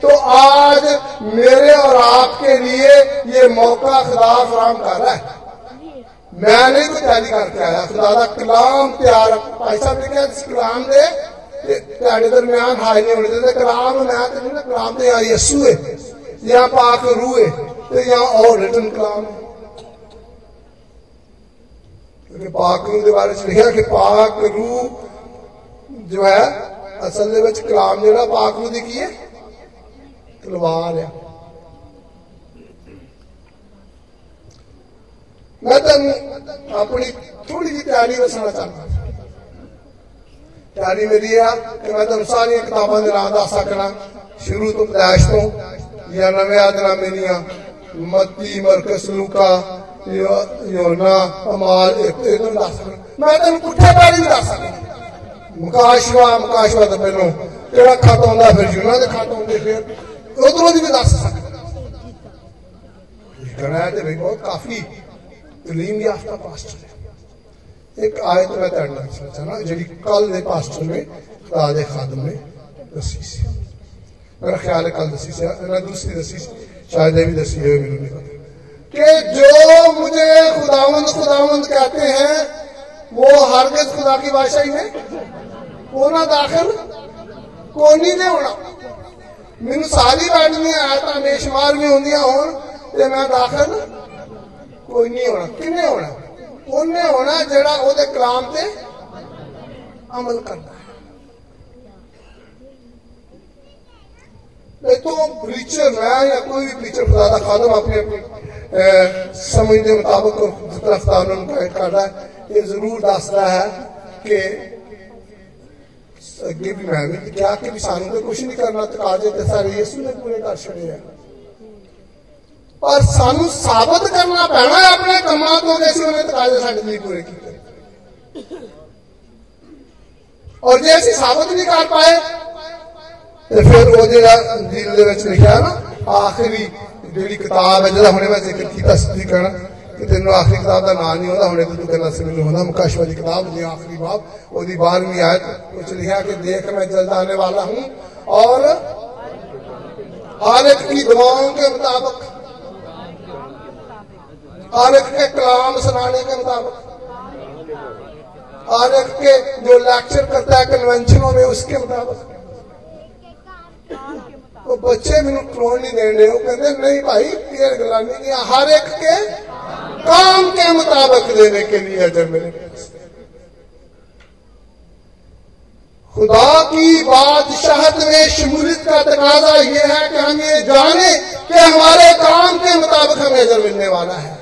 तो आज मेरे और आपके लिए ये मौका खुदा फराम कर रहा है मैंने तो तैयारी करके आया खुदा का कलाम तैयार भाई साहब ने कहा इस कलाम दे ਤੁਹਾਡੇ ਦਰਮਿਆਨ ਹਾਈ ਨਹੀਂ ਹੋਣੇ ਤੇ ਕਲਾਮ ਮੈਂ ਤੇ ਨਹੀਂ ਨਾ ਕਲਾਮ ਤੇ ਆ ਯਸੂ ਹੈ ਜਾਂ ਪਾਕ ਰੂਹ ਹੈ ਤੇ ਜਾਂ और रिटन कलाम है क्योंकि पाक रूह के बारे में लिखा कि पाक रूह जो है असल ਦੇ ਵਿੱਚ ਕਲਾਮ ਜਿਹੜਾ ਪਾਕ रूह ਦੀ ਕੀ ਹੈ ਤਲਵਾਰ ਹੈ ਮੈਂ ਤੁਹਾਨੂੰ ਆਪਣੀ ਥੋੜੀ ਜਿਹੀ ਤਿਆਰੀ ਦੱਸਣਾ ਚਾਹੁੰਦਾ ਤਿਆਰੀ ਮੇਰੀ ਆ ਕਿ ਮੈਂ ਤੁਹਾਨੂੰ ਸਾਰੀਆਂ ਕਿਤਾਬਾਂ ਦੇ ਨਾਮ ਦੱਸ ਸਕਣਾ ਸ਼ੁਰੂ ਤੋਂ ਪਦਾਇਸ਼ ਤੋਂ ਜਾਂ ਨਵੇਂ ਆਦਨਾਮੇ ਦੀਆਂ ਮੱਤੀ ਮਰਕਸ ਲੂਕਾ ਯੋਨਾ ਅਮਾਲ ਇੱਕ ਇਹ ਤੁਹਾਨੂੰ ਦੱਸ ਸਕਣਾ ਮੈਂ ਤੁਹਾਨੂੰ ਪੁੱਠੇ ਬਾਰੇ ਵੀ ਦੱਸ ਸਕਣਾ ਮੁਕਾਸ਼ਵਾ ਮੁਕਾਸ਼ਵਾ ਤੋਂ ਪਹਿਲਾਂ ਕਿਹੜਾ ਖਤ ਆਉਂਦਾ ਫਿਰ ਯੂਨਾ ਦੇ ਖਤ ਆਉਂਦੇ ਫਿਰ तो बहुत काफ़ी तलीम याफ्ता पास्टर है। एक आयत तैरना चाहना जी कल पास्टर में खादम दसी से। मेरा ख्याल है कल दसी से दूसरी दसी भी दसी है कि जो मुझे खुदावंद खुदावंद कहते हैं, वो हरगज खुदा की बादशाही में कोना दाखिल कोनी ने होना। ਮੈਨੂੰ ਸਾਰੀ ਬਾਣੀਆਂ ਆਇਤਾਂ ਬੇਸ਼ੁਮਾਰ ਵੀ ਹੁੰਦੀਆਂ ਹੋਣ ਤੇ ਮੈਂ ਦਾਖਲ ਕੋਈ ਨਹੀਂ ਹੋਣਾ ਕਿੰਨੇ ਹੋਣਾ ਉਹਨੇ ਹੋਣਾ ਜਿਹੜਾ ਉਹਦੇ ਕਲਾਮ ਤੇ ਅਮਲ ਕਰਦਾ ਹੈ तो प्रीचर मैं या कोई भी प्रीचर खुदा का खादम अपनी अपनी समझ के मुताबिक जितना खुदा उन्होंने गाइड कर रहा है ये जरूर दस रहा है कि gave him heaven, क्या कि किसानों ने कुछ नहीं करना तो काजे दसा रही यीशु ने पूरे कर छड़े है। और सानू साबित करना पैना है अपने कमां तो यीशु ने तो तकाजे साडे लिए पूरे किए और जे असि साबित नहीं कर पाए तो फिर वो जेड़ा दिल दे विच लिखया ना आखिरी जेड़ी किताब है जेड़ा हुणे मैं ज़िक्र कीता सदी करना ਕਿ ਤੈਨੂੰ ਆਖਰੀ ਕਿਤਾਬ ਦਾ ਨਾਮ ਨਹੀਂ ਆਉਂਦਾ ਹੁਣੇ ਤੂੰ ਕਹਿੰਦਾ ਸੀ ਮੈਨੂੰ ਹੁੰਦਾ ਮੁਕਾਸ਼ਵਾ ਦੀ ਕਿਤਾਬ ਦੀ ਆਖਰੀ ਬਾਬ ਉਹਦੀ 12ਵੀਂ ਆਇਤ ਵਿੱਚ ਲਿਖਿਆ कि देख मैं जल्द आने वाला हूं और हर एक की दुआओं के मुताबिक हर एक के कलाम सुनाने के मुताबिक हर एक के जो लेक्चर करता है कन्वेंशनों में उसके मुताबिक तो बच्चे मैंने क्रोन नहीं रहे वो कहते नहीं भाई नहीं किया हर एक के काम के मुताबिक देने के लिए अजर पास खुदा की बादशाहत में शमूलियत का तकाजा यह है कि हम ये जाने कि हमारे काम के मुताबिक हमें अजर मिलने वाला है।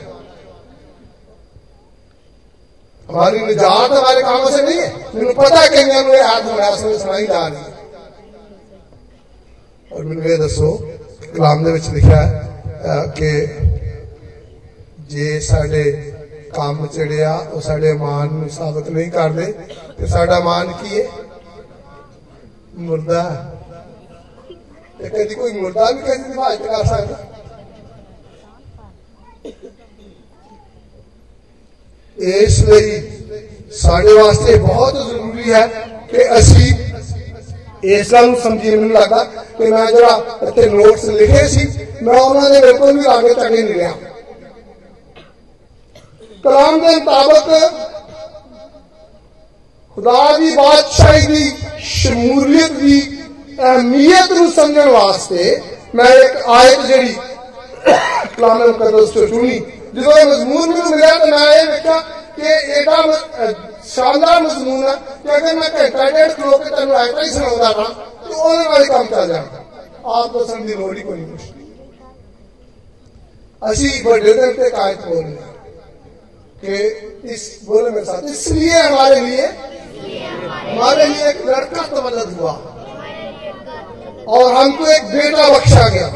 हमारी निजात हमारे कामों से नहीं है। मैंने पता है कि ये हाथ हमारा सुनाई जा रही है। ਔਰ ਮੈਨੂੰ ਇਹ ਦੱਸੋ, ਕਲਾਮ ਦੇ ਵਿੱਚ ਲਿਖਿਆ ਹੈ ਕਿ ਜੇ ਸਾਡੇ ਕੰਮ ਜਿਹੜੇ ਆ, ਉਹ ਸਾਡੇ ਮਾਨ ਨੂੰ ਸਾਬਤ ਨਹੀਂ ਕਰਦੇ, ਤੇ ਸਾਡਾ ਮਾਨ ਕੀ ਹੈ? ਮੁਰਦਾ ਤੇ ਕਦੀ ਕੋਈ ਮੁਰਦਾ ਵੀ ਕਿਸੇ ਦੀ ਹਾਜ਼ਤ ਕਰ ਸਕਦਾ? ਇਸ ਲਈ ਸਾਡੇ ਵਾਸਤੇ ਬਹੁਤ ਜ਼ਰੂਰੀ ਹੈ ਕਿ ਅਸੀਂ ਇਸ ਗੱਲ ਨੂੰ ਸਮਝੀਏ ਮੈਨੂੰ ਲੱਗਦਾ ਕਿ ਮੈਂ ਜਿਹੜਾ ਇੱਥੇ ਨੋਟਸ ਲਿਖੇ ਸੀ ਮੈਂ ਉਹਨਾਂ ਦੇ ਬਿਲਕੁਲ ਵੀ ਆਗੇ ਚੰਗੇ ਨਹੀਂ ਰਿਹਾ ਕਲਾਮ ਦੇ ਮੁਤਾਬਕ ਖੁਦਾ ਦੀ ਬਾਦਸ਼ਾਹੀ ਦੀ ਸ਼ਮੂਲੀਅਤ ਦੀ ਅਹਿਮੀਅਤ ਨੂੰ ਸਮਝਣ ਵਾਸਤੇ ਮੈਂ ਇੱਕ ਆਇਤ ਜਿਹੜੀ ਕਲਾਮ ਮੁਕੱਦਸ ਤੋਂ ਚੁਣੀ ਜਦੋਂ ਇਹ ਮਜ਼ਮੂਨ ਮੈਨੂੰ ਮਿਲਿਆ ਤਾਂ ਮੈਂ ਇਹ ਵੇਖਿਆ ਕਿ ਇਹਦਾ ਸ਼ਾਨਦਾਰ ਮਜ਼ਮੂਨ ਹੈ ਕਿ ਅਗਰ ਮੈਂ ਘੰਟਾ ਡੇਢ ਖਲੋ ਕੇ ਤੈਨੂੰ ਆਇਤਾਂ ਹੀ ਸੁਣਾਉਂਦਾ ਨਾ ਤਾਂ ਉਹਦੇ ਨਾਲ ਹੀ ਕੰਮ ਚੱਲ ਜਾਣਾ ਆਪ ਦੱਸਣ ਦੀ ਲੋੜ ਹੀ ਕੋਈ ਨਹੀਂ ਅਸੀਂ ਵੱਡੇ ਦਿਨ ਤੇ ਕਾਇਤ ਹੋ ਰਹੇ हैं कि इस बोले मेरे साथ इसलिए हमारे लिए हमारे लिए एक लड़का तवल्लद हुआ और हमको एक बेटा बख्शा गया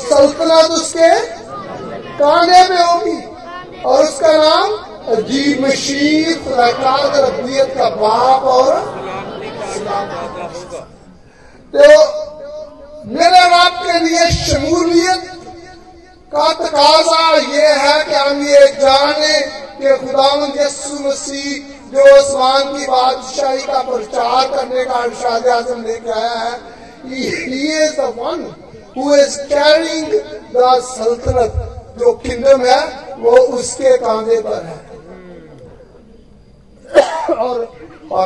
सल्तनत उसके कांधे पे होगी और उसका नाम अजीब मशीर खुदाकार रबीयत का बाप और तो मेरे बाप के लिए शमूलियत का तकाजा ये है कि हम ये जाने कि खुदा यसु मसीह जो आसमान की बादशाही का प्रचार करने का अरशाद आज़म लेके आया है the one who is carrying the सल्तनत जो किंगडम है। वो उसके कांधे पर है और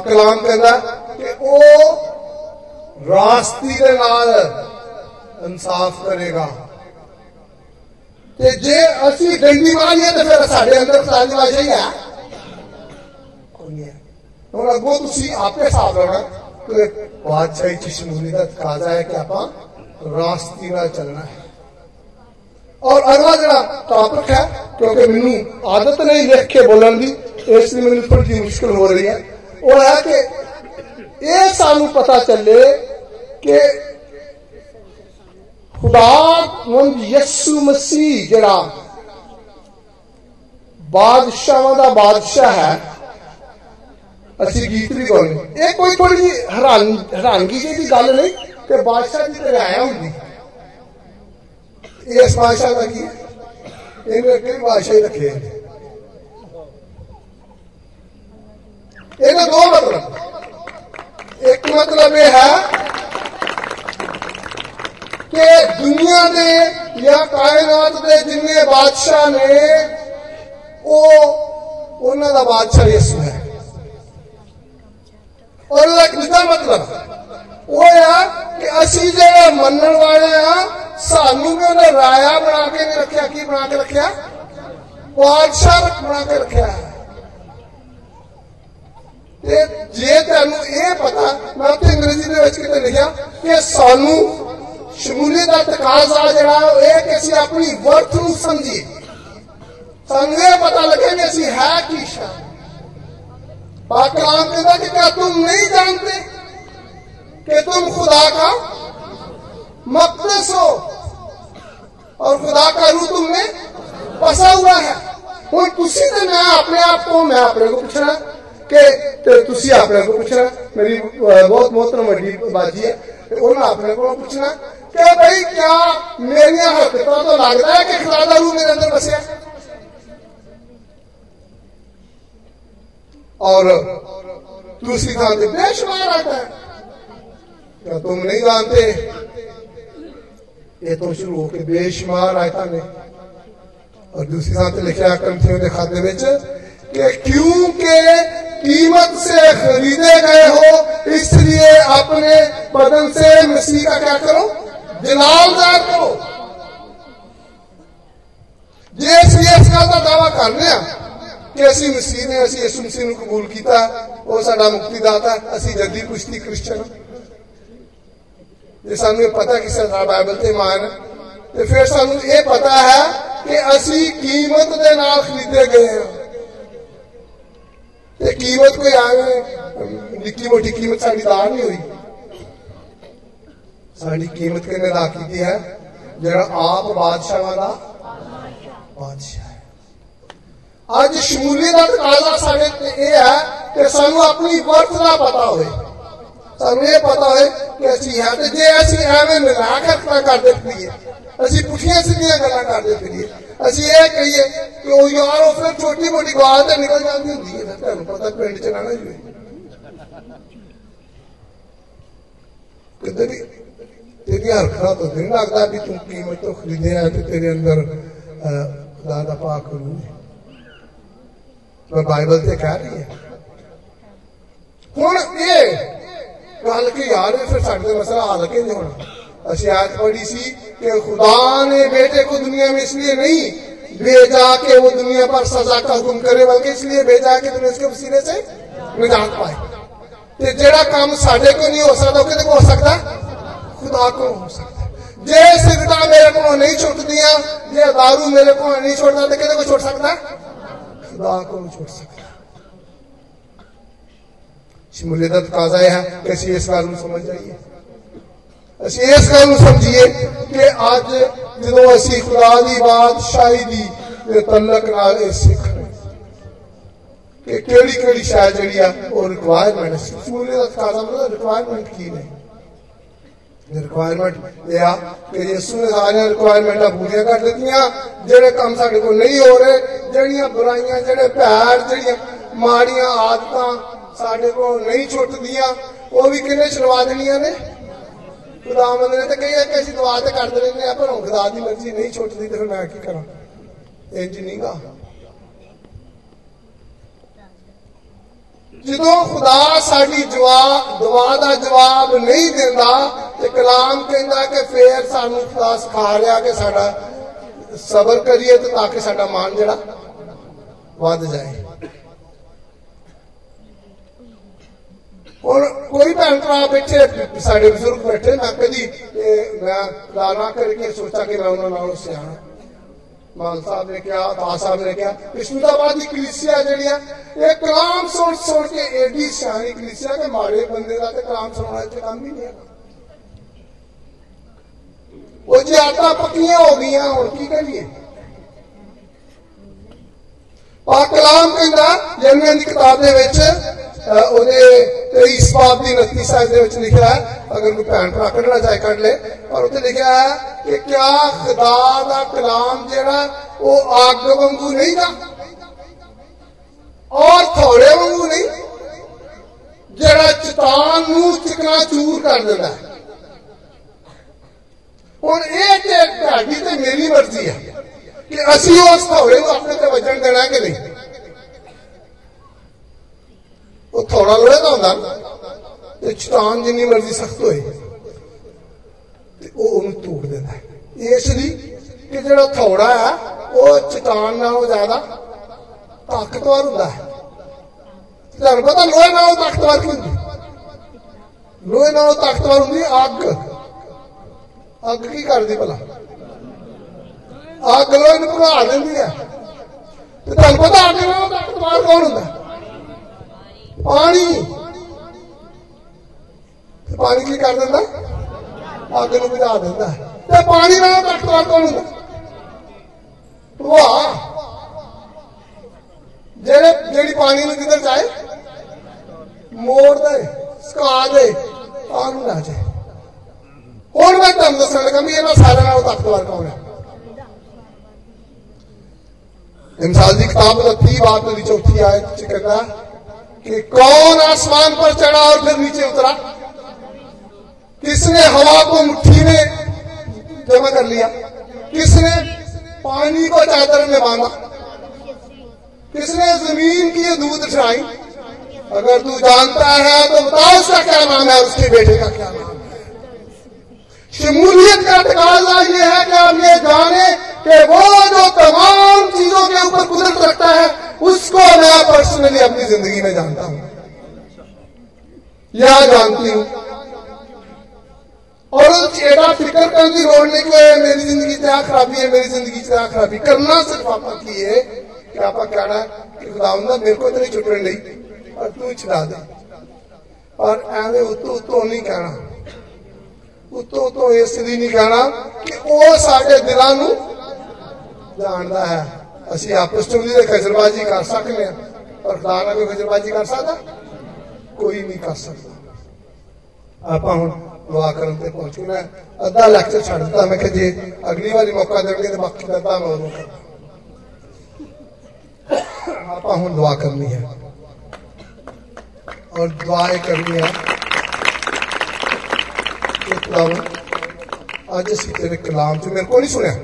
कलाम कहना कि वो रास्ती के नाल इंसाफ करेगा ਤੇ ਜੇ ਅਸੀਂ ਡੰਡੀ ਮਾਰੀਏ ਤੇ ਫਿਰ ਸਾਡੇ ਅੰਦਰ ਖਲਾਜੀ ਵਾਜੇ ਹੈ ਹੁਣ ਅੱਗੋਂ ਤੁਸੀਂ ਆਪੇ ਹਿਸਾਬ ਲਾਉਣਾ ਕਿ ਬਾਦਸ਼ਾਹੀ ਚ ਸ਼ਮੂਲੀਅਤ ਕਾਜ਼ਾ ਹੈ ਕਿ ਆਪਾਂ ਰਾਸਤੀ ਨਾਲ ਚੱਲਣਾ ਹੈ ਔਰ ਅਗਲਾ ਜਿਹੜਾ ਟਾਪਿਕ ਹੈ ਕਿਉਂਕਿ ਮੈਨੂੰ ਆਦਤ ਨਹੀਂ ਲਿਖ ਕੇ ਬੋਲਣ ਦੀ ਇਸ ਲਈ ਮੈਨੂੰ ਥੋੜੀ ਜਿਹੀ ਮੁਸ਼ਕਲ ਹੋ ਰਹੀ ਹੈ ਉਹ ਹੈ ਕਿ ਇਹ ਸਾਨੂੰ ਪਤਾ ਚੱਲੇ ਕਿ ਖੁਦਾਵੰਦ ਯਿਸੂ ਮਸੀਹ ਜਿਹੜਾ ਬਾਦਸ਼ਾਹਾਂ ਦਾ ਬਾਦਸ਼ਾਹ ਹੈ ਅਸੀਂ ਗੀਤ ਵੀ ਗਾਉਂਦੇ ਇਹ ਕੋਈ ਥੋੜੀ ਜਿਹੀ ਹੈਰਾਨ ਹੈਰਾਨਗੀ ਦੀ ਗੱਲ ਨਹੀਂ ਕਿ ਬਾਦਸ਼ਾਹ ਦੀ ਤੇ ਆਇਆ ਹੁੰਦੀ ਇਸ ਬਾਦਸ਼ਾਹ ਦਾ ਕੀ ਇਹਨੇ ਕਿਹੜੀ ਬਾਦਸ਼ਾਹ ਰੱਖੇ ਇਹਦਾ ਦੋ ਮਤਲਬ ਇੱਕ ਮਤਲਬ ਇਹ ਹੈ ਕਿ ਦੁਨੀਆ ਦੇ ਜਾਂ ਕਾਇਨਾਤ ਦੇ ਜਿੰਨੇ ਬਾਦਸ਼ਾਹ ਨੇ ਉਹ ਉਹਨਾਂ ਦਾ ਬਾਦਸ਼ਾਹ ਯਿਸੂ ਹੈ ਔਰ ਉਹਦਾ ਕਿਹਦਾ ਮਤਲਬ ਉਹ ਆ ਕਿ ਅਸੀਂ ਜਿਹੜਾ ਮੰਨਣ ਵਾਲੇ ਆ, ਸਾਨੂੰ ਵੀ ਉਹਨੇ ਰਾਇਆ ਬਣਾ ਕੇ ਨਹੀਂ ਰੱਖਿਆ। ਕੀ ਬਣਾ ਕੇ ਰੱਖਿਆ? ਬਾਦਸ਼ਾਹ ਬਣਾ ਕੇ ਰੱਖਿਆ। ਤੇ ਜੇ ਤੁਹਾਨੂੰ ਇਹ ਪਤਾ, ਮੈਂ ਉੱਥੇ ਅੰਗਰੇਜ਼ੀ ਦੇ ਵਿੱਚ ਕਿਤੇ ਲਿਖਿਆ ਕਿ ਸਾਨੂੰ ਸ਼ਮੂਲੀਅਤ ਦਾ ਤਕਾਜ਼ਾ ਜਿਹੜਾ ਇਹ ਕਿ ਅਸੀਂ ਆਪਣੀ ਵਰਥ ਨੂੰ ਸਮਝੀਏ। ਸਾਨੂੰ ਇਹ ਪਤਾ ਲੱਗੇ ਕਿ ਅਸੀਂ ਹੈ ਕੀ ਸ਼ਾਨ ਪਾਕ ਕਲਾਮ ਕਹਿੰਦਾ ਕਿ ਕਿਆ ਤੁਮ ਨਹੀਂ ਜਾਣਦੇ? कि तुम खुदा का मकदस हो। और खुदा का रूह तुम में बसा हुआ है। और तुसी ने मैं अपने आप को, मैं अपने को पूछ रहा कि तुसी अपने को पूछ रहा मेरी बहुत मोहतरम वड्डी बाजी है। तो और मैं अपने को पूछना क्या भाई, क्या मेरी हरकत तो लगता है कि खुदा का रूह मेरे अंदर बसे और दूसरी खान बेशुमार आता है। क्या तुम नहीं जानते? ये तो शुरू होके बेशुमार आयता ने और दूसरी साथ लिखा कंपनियों के खाते में कि क्योंकि कीमत से खरीदे गए हो, इसलिए अपने बदन से मसीह का क्या करो? जलाल करो। जे असि इस गल का तो दावा कर रहे हैं कि मसीह ने असि यसु मसीह कबूल किया, वो साडा मुक्तिदाता, असि जदी कुश्ती क्रिश्चियन। ਜੇ ਸਾਨੂੰ ਇਹ ਪਤਾ ਕਿ ਸਾਡਾ ਬਾਈਬਲ ਤੇ ਮਾਨ ਤੇ ਫਿਰ ਸਾਨੂੰ ਇਹ ਪਤਾ ਹੈ ਕਿ ਅਸੀਂ ਕੀਮਤ ਦੇ ਨਾਲ ਖਰੀਦੇ ਗਏ ਹਾਂ ਤੇ ਕੀਮਤ ਕੋਈ ਆਵੇਂ ਨਿੱਕੀ ਮੋਟੀ ਕੀਮਤ ਸਾਡੀ ਦਾਰ ਨਹੀਂ ਹੋਈ ਸਾਡੀ ਕੀਮਤ ਕਿਹਨੇ ਅਦਾ ਕੀਤੀ ਹੈ ਜਿਹੜਾ ਆਪ ਬਾਦਸ਼ਾਹਾਂ ਦਾ ਬਾਦਸ਼ਾਹ ਅੱਜ ਸ਼ਮੂਲੀਅਤ ਦਾ ਤਕਾਜ਼ਾ ਸਾਡੇ ਤੇ ਇਹ ਹੈ ਕਿ ਸਾਨੂੰ ਆਪਣੀ ਵਰਤ ਦਾ ਪਤਾ ਹੋਵੇ ਸਾਨੂੰ ਇਹ ਪਤਾ ਹੋਵੇ ਕਿ ਅਸੀਂ ਹੈ ਤੇ ਜੇ ਅਸੀਂ ਐਵੇਂ ਮਿਲਾ ਕੇ ਕਰਦੇ ਫਿਰੀਏ ਅਸੀਂ ਪੁੱਠੀਆਂ ਸਿੱਧੀਆਂ ਗੱਲਾਂ ਕਰਦੇ ਫਿਰੀਏ ਅਸੀਂ ਇਹ ਕਹੀਏ ਕਿ ਉਹ ਯਾਰ ਉਹ ਫਿਰ ਛੋਟੀ ਮੋਟੀ ਗਾਲ ਤੇ ਨਿਕਲ ਜਾਂਦੀ ਹੁੰਦੀ ਹੈ ਤੁਹਾਨੂੰ ਪਤਾ ਪਿੰਡ ਚ ਨਾ ਨਾ ਜੂਏ ਕਿਤੇ ਵੀ ਤੇਰੀ ਹਰਕਤਾਂ ਤੋਂ ਨਹੀਂ ਲੱਗਦਾ ਵੀ ਤੂੰ ਕੀਮਤ ਤੋਂ ਖਰੀਦਿਆ ਤੇ ਤੇਰੇ ਅੰਦਰ ਖੁਦਾ ਦਾ ਪਾਕ ਰੂਹ ਹੈ ਪਰ ਬਾਈਬਲ ਤੇ ਕਹਿ ਰਹੀ ਹੈ ਹੁਣ ਇਹ ਗੱਲ ਕਿ ਯਾਰ ਫਿਰ ਸਾਡੇ ਦਾ ਮਸਲਾ ਹੱਲ ਕਿ ਨਹੀਂ ਹੋਣਾ ਅਸੀਂ ਆਇਤ ਪੜੀ कि खुदा ने बेटे को दुनिया में इसलिए नहीं भेजा के वो दुनिया पर सजा का हुक्म करे, बल्कि इसलिए भेजा के दुनिया उसके वसीले से निजात पाए। ते जेड़ा काम साडे को नहीं हो सकता कि हो सकता? खुदा को हो सकता। जे सिरदा मेरे को नहीं छुट दिया जे दारू मेरे को नहीं छोड़ता तो कितने को छोड़ सकता? खुदा को छोड़ सकता। ਸ਼ਮੂਲੀਅਤ ਦਾ ਤਕਾਜ਼ਾ ਹੈ ਕਿ ਅਸੀਂ ਇਸ ਗੱਲ ਨੂੰ ਸਮਝ ਜਾਈਏ ਅਸੀਂ ਇਸ ਗੱਲ ਨੂੰ ਸਮਝੀਏ ਕਿ ਅੱਜ ਜਦੋਂ ਅਸੀਂ ਖੁਦਾ ਦੀ ਬਾਦਸ਼ਾਹੀ ਦੀ ਤਲਕ ਨਾਲ ਇਹ ਸਿੱਖ ਰਹੇ ਕਿ ਕਿਹੜੀ ਕਿਹੜੀ ਸ਼ਾਇ ਜਿਹੜੀ ਆ ਉਹ ਰਿਕੁਆਇਰਮੈਂਟ ਸ਼ਮੂਲੀਅਤ ਦਾ ਤਕਾਜ਼ਾ ਮਤਲਬ ਰਿਕੁਆਇਰਮੈਂਟ ਕੀ ਨੇ ਰਿਕੁਆਇਰਮੈਂਟ ਇਹ ਆ ਕਿ ਯਿਸੂ ਨੇ ਸਾਰੀਆਂ ਰਿਕੁਆਇਰਮੈਂਟਾਂ ਪੂਰੀਆਂ ਕਰ ਦਿੱਤੀਆਂ ਜਿਹੜੇ ਕੰਮ ਸਾਡੇ ਕੋਲ ਨਹੀਂ ਹੋ ਰਹੇ ਜਿਹੜੀਆਂ ਬੁਰਾਈਆਂ ਜਿਹੜੇ ਭੈੜ ਜਿਹੜੀਆਂ ਮਾੜੀਆਂ ਆਦਤਾਂ ਸਾਡੇ ਕੋਲ ਨਹੀਂ ਛੁੱਟਦੀਆਂ, ਉਹ ਵੀ ਕਿੰਨੇ ਛੁਡਵਾ ਦੇਣੀਆਂ ਨੇ? ਖੁਦਾਵੰਦ ਨੇ ਤਾਂ ਕਹੀ ਕਿ ਅਸੀਂ ਦੁਆ ਤੇ ਕਰਦੇ ਰਹਿੰਦੇ ਆ, ਪਰ ਹੁਣ ਖੁਦਾ ਦੀ ਮਰਜ਼ੀ ਨਹੀਂ ਛੁੱਟਦੀ ਤੇ ਫਿਰ ਮੈਂ ਕੀ ਕਰਾਂ? ਇੰਜ ਨਹੀਂਗਾ ਜਦੋਂ ਖੁਦਾ ਸਾਡੀ ਜਵਾਬ ਦੁਆ ਦਾ ਜਵਾਬ ਨਹੀਂ ਦਿੰਦਾ ਤੇ ਕਲਾਮ ਕਹਿੰਦਾ ਕਿ ਫੇਰ ਸਾਨੂੰ ਖੁਦਾ ਸਿਖਾ ਰਿਹਾ ਕਿ ਸਾਡਾ ਸਬਰ ਕਰੀਏ ਤੇ ਤਾਂ ਕਿ ਸਾਡਾ ਮਾਨ ਜਿਹੜਾ ਵੱਧ ਜਾਏ। ਹੁਣ ਕੋਈ ਭੈਣ ਭਰਾ ਬੈਠੇ ਸਾਡੇ ਬਜ਼ੁਰਗ ਬੈਠੇ ਮੈਂ ਕਦੀ ਮੈਂ ਲਾਣਾ ਕਰਕੇ ਸੋਚਾ ਕਿ ਮੈਂ ਉਹਨਾਂ ਨਾਲ ਸਿਆਣਾ। ਮਾਨ ਸਾਹਿਬ ਨੇ ਕਿਹਾ ਤਾਂ ਸਾਹਿਬ ਨੇ ਕਿਹਾ ਇਸਲਾਮਾਬਾਦ ਦੀ ਕਲੀਸਿਆ ਜਿਹੜੀ ਆ, ਇਹ ਕਲਾਮ ਸੁਣ ਸੁਣ ਕੇ ਏਡੀ ਸਿਆਣੀ ਕਲੀਸਿਆ ਕਿ ਮਾੜੇ ਬੰਦੇ ਦਾ ਤੇ ਕਲਾਮ ਸੁਣਨਾ ਇੱਥੇ ਕੰਮ ਹੀ ਨਹੀਂ ਹੈ ਉਹ ਜੀ ਆਟਾ ਪੱਕੀਆਂ ਹੋ ਗਈਆਂ, ਹੁਣ ਕੀ ਕਰੀਏ? ਆ ਕਲਾਮ ਕਹਿੰਦਾ ਜਨਮਨ ਦੀ ਕਿਤਾਬ ਦੇ ਵਿੱਚ ਉਹਦੇ 23 ਬਾਬ ਦੀ 29 ਸਾਲ ਦੇ ਵਿੱਚ ਲਿਖਿਆ ਹੈ ਅਗਰ ਕੋਈ ਭੈਣ ਭਰਾ ਕੱਢਣਾ ਚਾਹੇ ਕੱਢ ਲੈ ਪਰ ਉੱਥੇ ਲਿਖਿਆ ਹੈ ਕਿ ਕਿਆ ਖੁਦਾ ਦਾ ਕਲਾਮ ਜਿਹੜਾ ਉਹ ਅੱਗ ਵਾਂਗੂ ਨਹੀਂ ਦਾ ਔਰ ਥੋੜੇ ਵਾਂਗੂ ਨਹੀਂ ਜਿਹੜਾ ਚਟਾਨ ਨੂੰ ਚਿਕਨਾ ਚੂਰ ਕਰ ਦਿੰਦਾ ਹੁਣ ਇਹ ਤੇ ਤੁਹਾਡੀ ਤੇ ਮੇਰੀ ਮਰਜ਼ੀ ਹੈ ਕਿ ਅਸੀਂ ਉਸ ਥੋੜੇ ਨੂੰ ਆਪਣੇ ਤੇ ਵੱਜਣ ਦੇਣਾ ਕਿ ਨਹੀਂ ਉਹ ਥੋੜਾ ਲੋਹੇ ਦਾ ਹੁੰਦਾ। ਤੇ ਚਟਾਨ ਜਿੰਨੀ ਮਰਜ਼ੀ ਸਖਤ ਹੋਏ। ਤੇ ਉਹ ਉਹਨੂੰ ਤੋੜ ਦਿੰਦਾ ਇਸ ਲਈ ਕਿ ਜਿਹੜਾ ਥੋੜਾ ਹੈ ਉਹ ਚਟਾਨ ਨਾਲੋਂ ਜ਼ਿਆਦਾ ਤਾਕਤਵਰ ਹੁੰਦਾ ਹੈ। ਤੁਹਾਨੂੰ ਪਤਾ ਲੋਹੇ ਨਾਲੋਂ ਤਾਕਤਵਰ ਕੀ ਹੁੰਦੀ? ਲੋਹੇ ਨਾਲੋਂ ਤਾਕਤਵਰ ਹੁੰਦੀ ਅੱਗ। ਅੱਗ ਕੀ ਕਰਦੀ ਭਲਾ? ਅੱਗ ਲੋਹੇ ਨੂੰ ਭਗਾ ਦਿੰਦੀ ਹੈ। ਤੇ ਤੁਹਾਨੂੰ ਪਤਾ ਅੱਗ ਨਾਲੋਂ ਤਾਕਤਵਰ ਕੌਣ ਹੁੰਦਾ? ਪਾਣੀ ਤੇ ਪਾਣੀ ਕੀ ਕਰ ਦਿੰਦਾ ਅੱਗ ਨੂੰ ਬੁਝਾ ਦਿੰਦਾ ਤੇ ਪਾਣੀ ਨਾਲ ਤਾਕਤਵਰ ਕੌਣ ਹੁੰਦਾ ਵਾਹ ਜਿਹੜੇ ਜਿਹੜੀ ਪਾਣੀ ਨੂੰ ਕਿੱਧਰ ਜਾਏ ਮੋੜ ਦੇ ਸਕਾ ਦੇ ਤਾਂ ਨੂੰ ਨਾ ਜਾਏ ਹੁਣ ਮੈਂ ਤੁਹਾਨੂੰ ਦੱਸਣ ਲੱਗਾ ਵੀ ਇਹਨਾਂ ਸਾਰਿਆਂ ਨਾਲੋਂ ਤਾਕਤਵਰ ਕੌਣ ਹੈ इंसान की किताब का तीन बात मेरी चौथी आयत च कहता कि कौन आसमान पर चढ़ा और फिर नीचे उतरा? किसने हवा को मुट्ठी में जमा कर लिया? किसने पानी को चादर में बांधा? किसने ज़मीन की दूध उठाई अगर तू जानता है तो बताओ उसका क्या नाम है, उसके बेटे का क्या नाम है? शमूलियत का तकाजा यह है कि हम ये जाने कि वो जो तमाम चीज़ों के ऊपर कुदरत रखता है उसको मैं पर्सनली अपनी जिंदगी में जानता हूं या जानती हूं और एडा फिक्र करने की लोड़ नहीं कि मेरी जिंदगी क्या खराबी है मेरी जिंदगी क्या खराबी करना सिर्फ आप की है कि आप कहना कि खुदावंदा मेरे को तो नहीं छुटने नहीं और तू छुड़ा दे और ਐਵੇਂ ਉਤੋਂ ਉਤੋਂ ਨਹੀਂ ਕਹਿਣਾ ਉਤੋਂ ਉਤੋਂ ਇਸ ਲਈ ਨਹੀਂ ਕਹਿਣਾ ਕਿ ਉਹ ਸਾਡੇ ਦਿਲਾਂ ਨੂੰ ਜਾਣਦਾ ਹੈ ਅਸੀਂ ਆਪਸ ਵਿੱਚ ਉਹਦੀ ਖਜਰਬਾਜੀ ਕਰ ਸਕਦੇ ਹਾਂ ਪਰ ਖੁਦਾ ਨਾਲ ਕੋਈ ਖਜਰਬਾਜੀ ਕਰ ਸਕਦਾ ਕੋਈ ਨਹੀਂ ਕਰ ਸਕਦਾ ਆਪਾਂ ਹੁਣ ਦੁਆ ਕਰਨ ਤੇ ਪਹੁੰਚ ਗਏ ਮੈਂ ਅੱਧਾ ਲੈਕਚਰ ਛੱਡ ਦਿੱਤਾ ਮੈਂ ਕਿ ਜੇ ਅਗਲੀ ਵਾਰੀ ਮੌਕਾ ਦੇਣਗੇ ਤੇ ਬਾਕੀ ਦਾ ਤਾਂ ਮੈਂ ਉਦੋਂ ਆਪਾਂ ਹੁਣ ਦੁਆ ਕਰਨੀ ਹੈ ਔਰ ਦੁਆ ਇਹ ਕਰਨੀ ਹੈ ਕਿ ਖੁਦਾਵੰ ਅੱਜ ਅਸੀਂ ਤੇਰੇ ਕਲਾਮ ਚ ਮੇਰੇ ਕੋਲ ਨਹੀਂ ਸੁਣਿਆ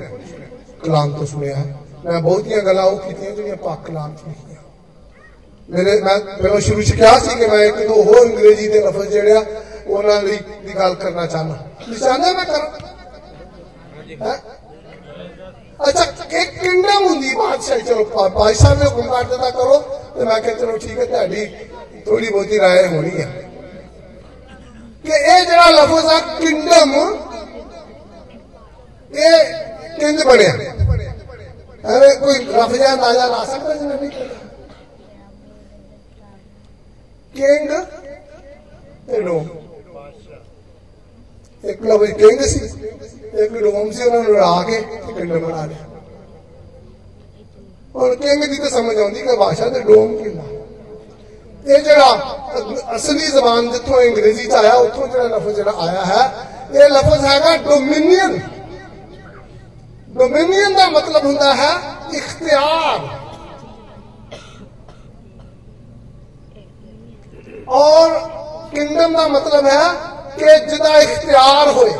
ਕਲਾਮ ਤੋਂ ਸੁਣਿਆ ਮੈਂ ਬਹੁਤੀਆਂ ਗੱਲਾਂ ਉਹ ਕੀਤੀਆਂ ਜਿਹੜੀਆਂ ਪਾਕ ਕਲਾਮ ਚ ਲਿਖੀਆਂ ਮੇਰੇ ਮੈਂ ਪਹਿਲਾਂ ਸ਼ੁਰੂ ਚ ਕਿਹਾ ਸੀ ਕਿ ਮੈਂ ਇੱਕ ਦੋ ਹੋਰ ਅੰਗਰੇਜ਼ੀ ਦੇ ਲਫ਼ਜ਼ ਜਿਹੜੇ ਆ ਉਹਨਾਂ ਲਈ ਦੀ ਗੱਲ ਕਰਨਾ ਚਾਹਨਾ ਤੁਸੀਂ ਚਾਹੁੰਦੇ ਮੈਂ ਕਰਾਂ ਅੱਛਾ ਇੱਕ ਕਿੰਗਡਮ ਹੁੰਦੀ ਬਾਦਸ਼ਾਹ ਚਲੋ ਬਾਦਸ਼ਾਹ ਨੇ ਹੁਕਮ ਕਰ ਦਿੱਤਾ ਕਰੋ ਤੇ ਮੈਂ ਕਿਹਾ ਚਲੋ ਠੀਕ ਹੈ ਤੁਹਾਡੀ ਥੋੜੀ ਬਹੁਤੀ ਰਾਏ ਹੋਣੀ ਹੈ ਕਿ ਇਹ ਜਿਹੜਾ ਲਫ਼ਜ਼ ਆ ਕਿੰਗਡਮ ਇਹ ਕਿੰਜ ਬਣਿਆ अरे कोई रफजा नाजा ला सकता जिन्हें किंग? एडो। एक लो किंग सी। एक लो वंशी उन्होंने आके किंग बना लिया। और किंग दी तो समझ आती कि भाषा तो डोम की ना। ये जरा असली जबान जितों अंग्रेज़ी च आया उतों जरा लफज जरा आया है, ये लफज हैगा डोमिनियन। ਡੋਮਿਨੀਅਨ ਡੋਮਿਨੀਅਨ ਦਾ ਮਤਲਬ ਹੁੰਦਾ ਹੈ ਇਖਤਿਆਰ ਔਰ ਕਿੰਗਡਮ ਦਾ ਮਤਲਬ ਹੈ ਕਿ ਜਿਹਦਾ ਇਖਤਿਆਰ ਹੋਏ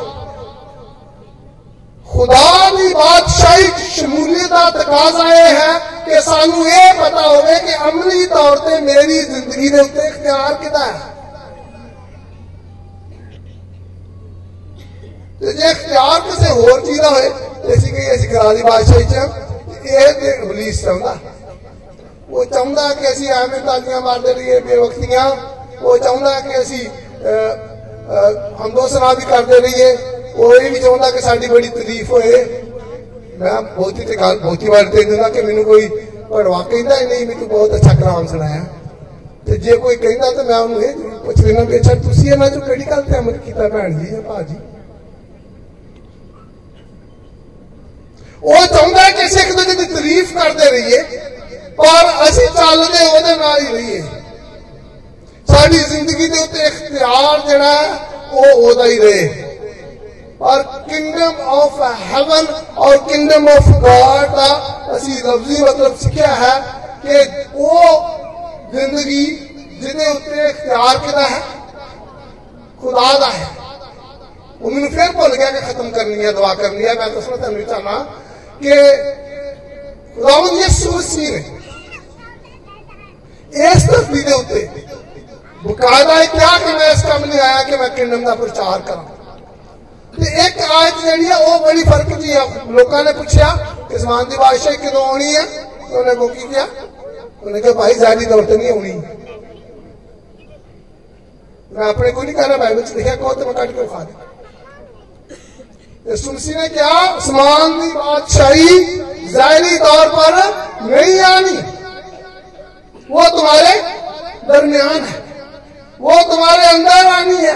ਖੁਦਾ ਦੀ ਬਾਦਸ਼ਾਹੀ ਚ ਸ਼ਮੂਲੀਅਤ ਦਾ ਤਕਾਜ਼ਾ ਇਹ ਹੈ ਕਿ ਸਾਨੂੰ ਇਹ ਪਤਾ ਹੋਵੇ ਕਿ ਅਮਲੀ ਤੌਰ ਤੇ ਮੇਰੀ ਜ਼ਿੰਦਗੀ ਦੇ ਉੱਤੇ ਇਖਤਿਆਰ ਕਿਹਦਾ ਤੇ ਜੇ ਇਖਤਿਆਰ ਕਿਸੇ ਹੋਰ ਚੀਜ਼ ਦਾ ਹੋਏ ਅਸੀਂ ਕਹੀ ਅਸੀਂ ਖੁਦਾ ਦੀ ਬਾਦਸ਼ਾਹੀ ਚ ਇਹ ਤੇ ਇਬਲੀਸ ਚਾਹੁੰਦਾ। ਉਹ ਚਾਹੁੰਦਾ ਕਿ ਅਸੀਂ ਐਵੇਂ ਤਾਲੀਆਂ ਮਾਰਦੇ ਰਹੀਏ, ਬੇਵਕਤੀਆਂ। ਉਹ ਚਾਹੁੰਦਾ ਕਿ ਅਸੀਂ ਹਮਦੋਸਨਾ ਵੀ ਕਰਦੇ ਰਹੀਏ। ਉਹ ਇਹ ਵੀ ਚਾਹੁੰਦਾ ਕਿ ਸਾਡੀ ਬੜੀ ਤਾਰੀਫ ਹੋਏ। ਮੈਂ ਬਹੁਤੀ ਤੇ ਗੱਲ, ਬਹੁਤੀ ਵਾਰ ਤੇ ਦਿੰਦਾ ਕਿ ਮੈਨੂੰ ਕੋਈ ਪੜਵਾ ਕਹਿੰਦਾ ਹੀ ਨਹੀਂ, ਮੈਨੂੰ ਬਹੁਤ ਅੱਛਾ ਕਲਾਮ ਸੁਣਾਇਆ। ਤੇ ਜੇ ਕੋਈ ਕਹਿੰਦਾ ਤਾਂ ਮੈਂ ਉਹਨੂੰ ਇਹ ਜ਼ਰੂਰ ਪੁੱਛ ਲੈਣਾ ਵੀ ਅੱਛਾ, ਤੁਸੀਂ ਇਹਨਾਂ ਚੋਂ ਕਿਹੜੀ ਗੱਲ ਤੇ ਅਮਲ ਕੀਤਾ ਭੈਣ ਜੀ ਜਾਂ ਭਾਜੀ ਉਹ ਚਾਹੁੰਦਾ ਕਿ ਸਿੱਖ ਦੇ ਦੀ ਤਾਰੀਫ ਕਰਦੇ ਰਹੀਏ ਪਰ ਅਸੀਂ ਚੱਲਦੇ ਉਹਦੇ ਨਾਲ ਹੀ ਰਹੀਏ ਸਾਡੀ ਜ਼ਿੰਦਗੀ ਦੇ ਉੱਤੇ ਇਖਤਿਆਰ ਜਿਹੜਾ ਉਹ ਉਹਦਾ ਹੀ ਰਹੇ और किंगडम ऑफ़ हैवन और किंगडम ऑफ़ गॉड का असि लफ्जी मतलब सीखा है कि वो ज़िंदगी जिन्हें उत्ते इख्तियार किया है, खुदा का है। वो मैं फिर भुल गया कि खत्म करनी है, दुआ करनी है। मैं दसना तेन चाहना ਕਿ ਖੁਦਾਵੰਦ ਯਿਸੂ ਮਸੀਹ ਨੇ ਇਸ ਧਰਤੀ ਦੇ ਉੱਤੇ ਬਕਾਇਦਾ ਇਹ ਕਿਹਾ ਕਿ ਮੈਂ ਇਸ ਕੰਮ ਲਈ ਆਇਆ ਕਿ ਮੈਂ ਕਿੰਗਡਮ ਦਾ ਪ੍ਰਚਾਰ ਕਰਾਂ ਤੇ ਇੱਕ ਆਇਤ ਜਿਹੜੀ ਆ ਉਹ ਬੜੀ ਫਰਕ ਜੀ ਆ ਲੋਕਾਂ ਨੇ ਪੁੱਛਿਆ ਕਿ ਜ਼ਮਾਨ ਦੀ ਬਾਦਸ਼ਾਹੀ ਕਦੋਂ ਆਉਣੀ ਹੈ ਉਹਨੇ ਕੋ ਕੀ ਕਿਹਾ ਉਹਨੇ ਕਿਹਾ ਭਾਈ ਜ਼ਾਰੀ ਦੌਰ ਤੇ ਨਹੀਂ ਆਉਣੀ मैं अपने को नहीं कहना बाइबल से लिखा कहो तो मैं काट के खा दे सुनसी ने क्या? आसमान की बादशाही। जाहरी तौर पर नहीं आनी। वो तुम्हारे दरमियान है। वो तुम्हारे अंदर आनी है।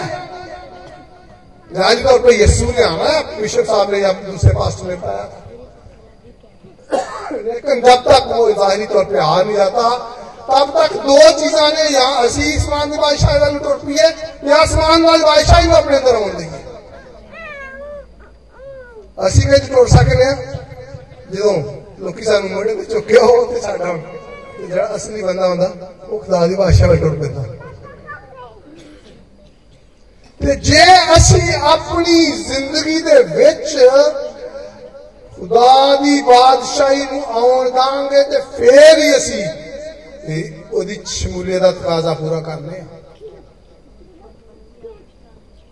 ज़ाहिर तौर पर यस्सू ने आना है बिशप साहब ने या दूसरे पास्टर ने बताया था। लेकिन जब तक वो जाहिरी तौर पर आ नहीं जाता, तब तक दो चीजा ने या असी आसमान की बादशाही वाल टुट पी है। या आसमान वाली बादशाही को अपने अंदर आने देंगे। ਅਸੀਂ ਕਿਹ ਟੁੱਟ ਸਕਦੇ ਆ ਜਦੋਂ ਲੋਕੀ ਸਾਨੂੰ ਮੋੜੇ ਤੇ ਚੁੱਕਿਆ ਹੋ ਤੇ ਸਾਡਾ ਤੇ ਜਿਹੜਾ ਅਸਲੀ ਬੰਦਾ ਹੁੰਦਾ ਉਹ ਖੁਦਾ ਦੀ ਬਾਦਸ਼ਾਹ ਵਿੱਚ ਟੁੱਟ ਪੈਂਦਾ ਤੇ ਜੇ ਅਸੀਂ ਆਪਣੀ ਜ਼ਿੰਦਗੀ ਦੇ ਵਿੱਚ ਖੁਦਾ ਦੀ ਬਾਦਸ਼ਾਹੀ ਨੂੰ ਆਉਣ ਦਾਂਗੇ ਤੇ ਫੇਰ ਹੀ ਅਸੀਂ ਉਹਦੀ ਸ਼ਮੂਲੀਅਤ ਦਾ ਤਕਾਜ਼ਾ ਪੂਰਾ ਕਰਨੇ ਆ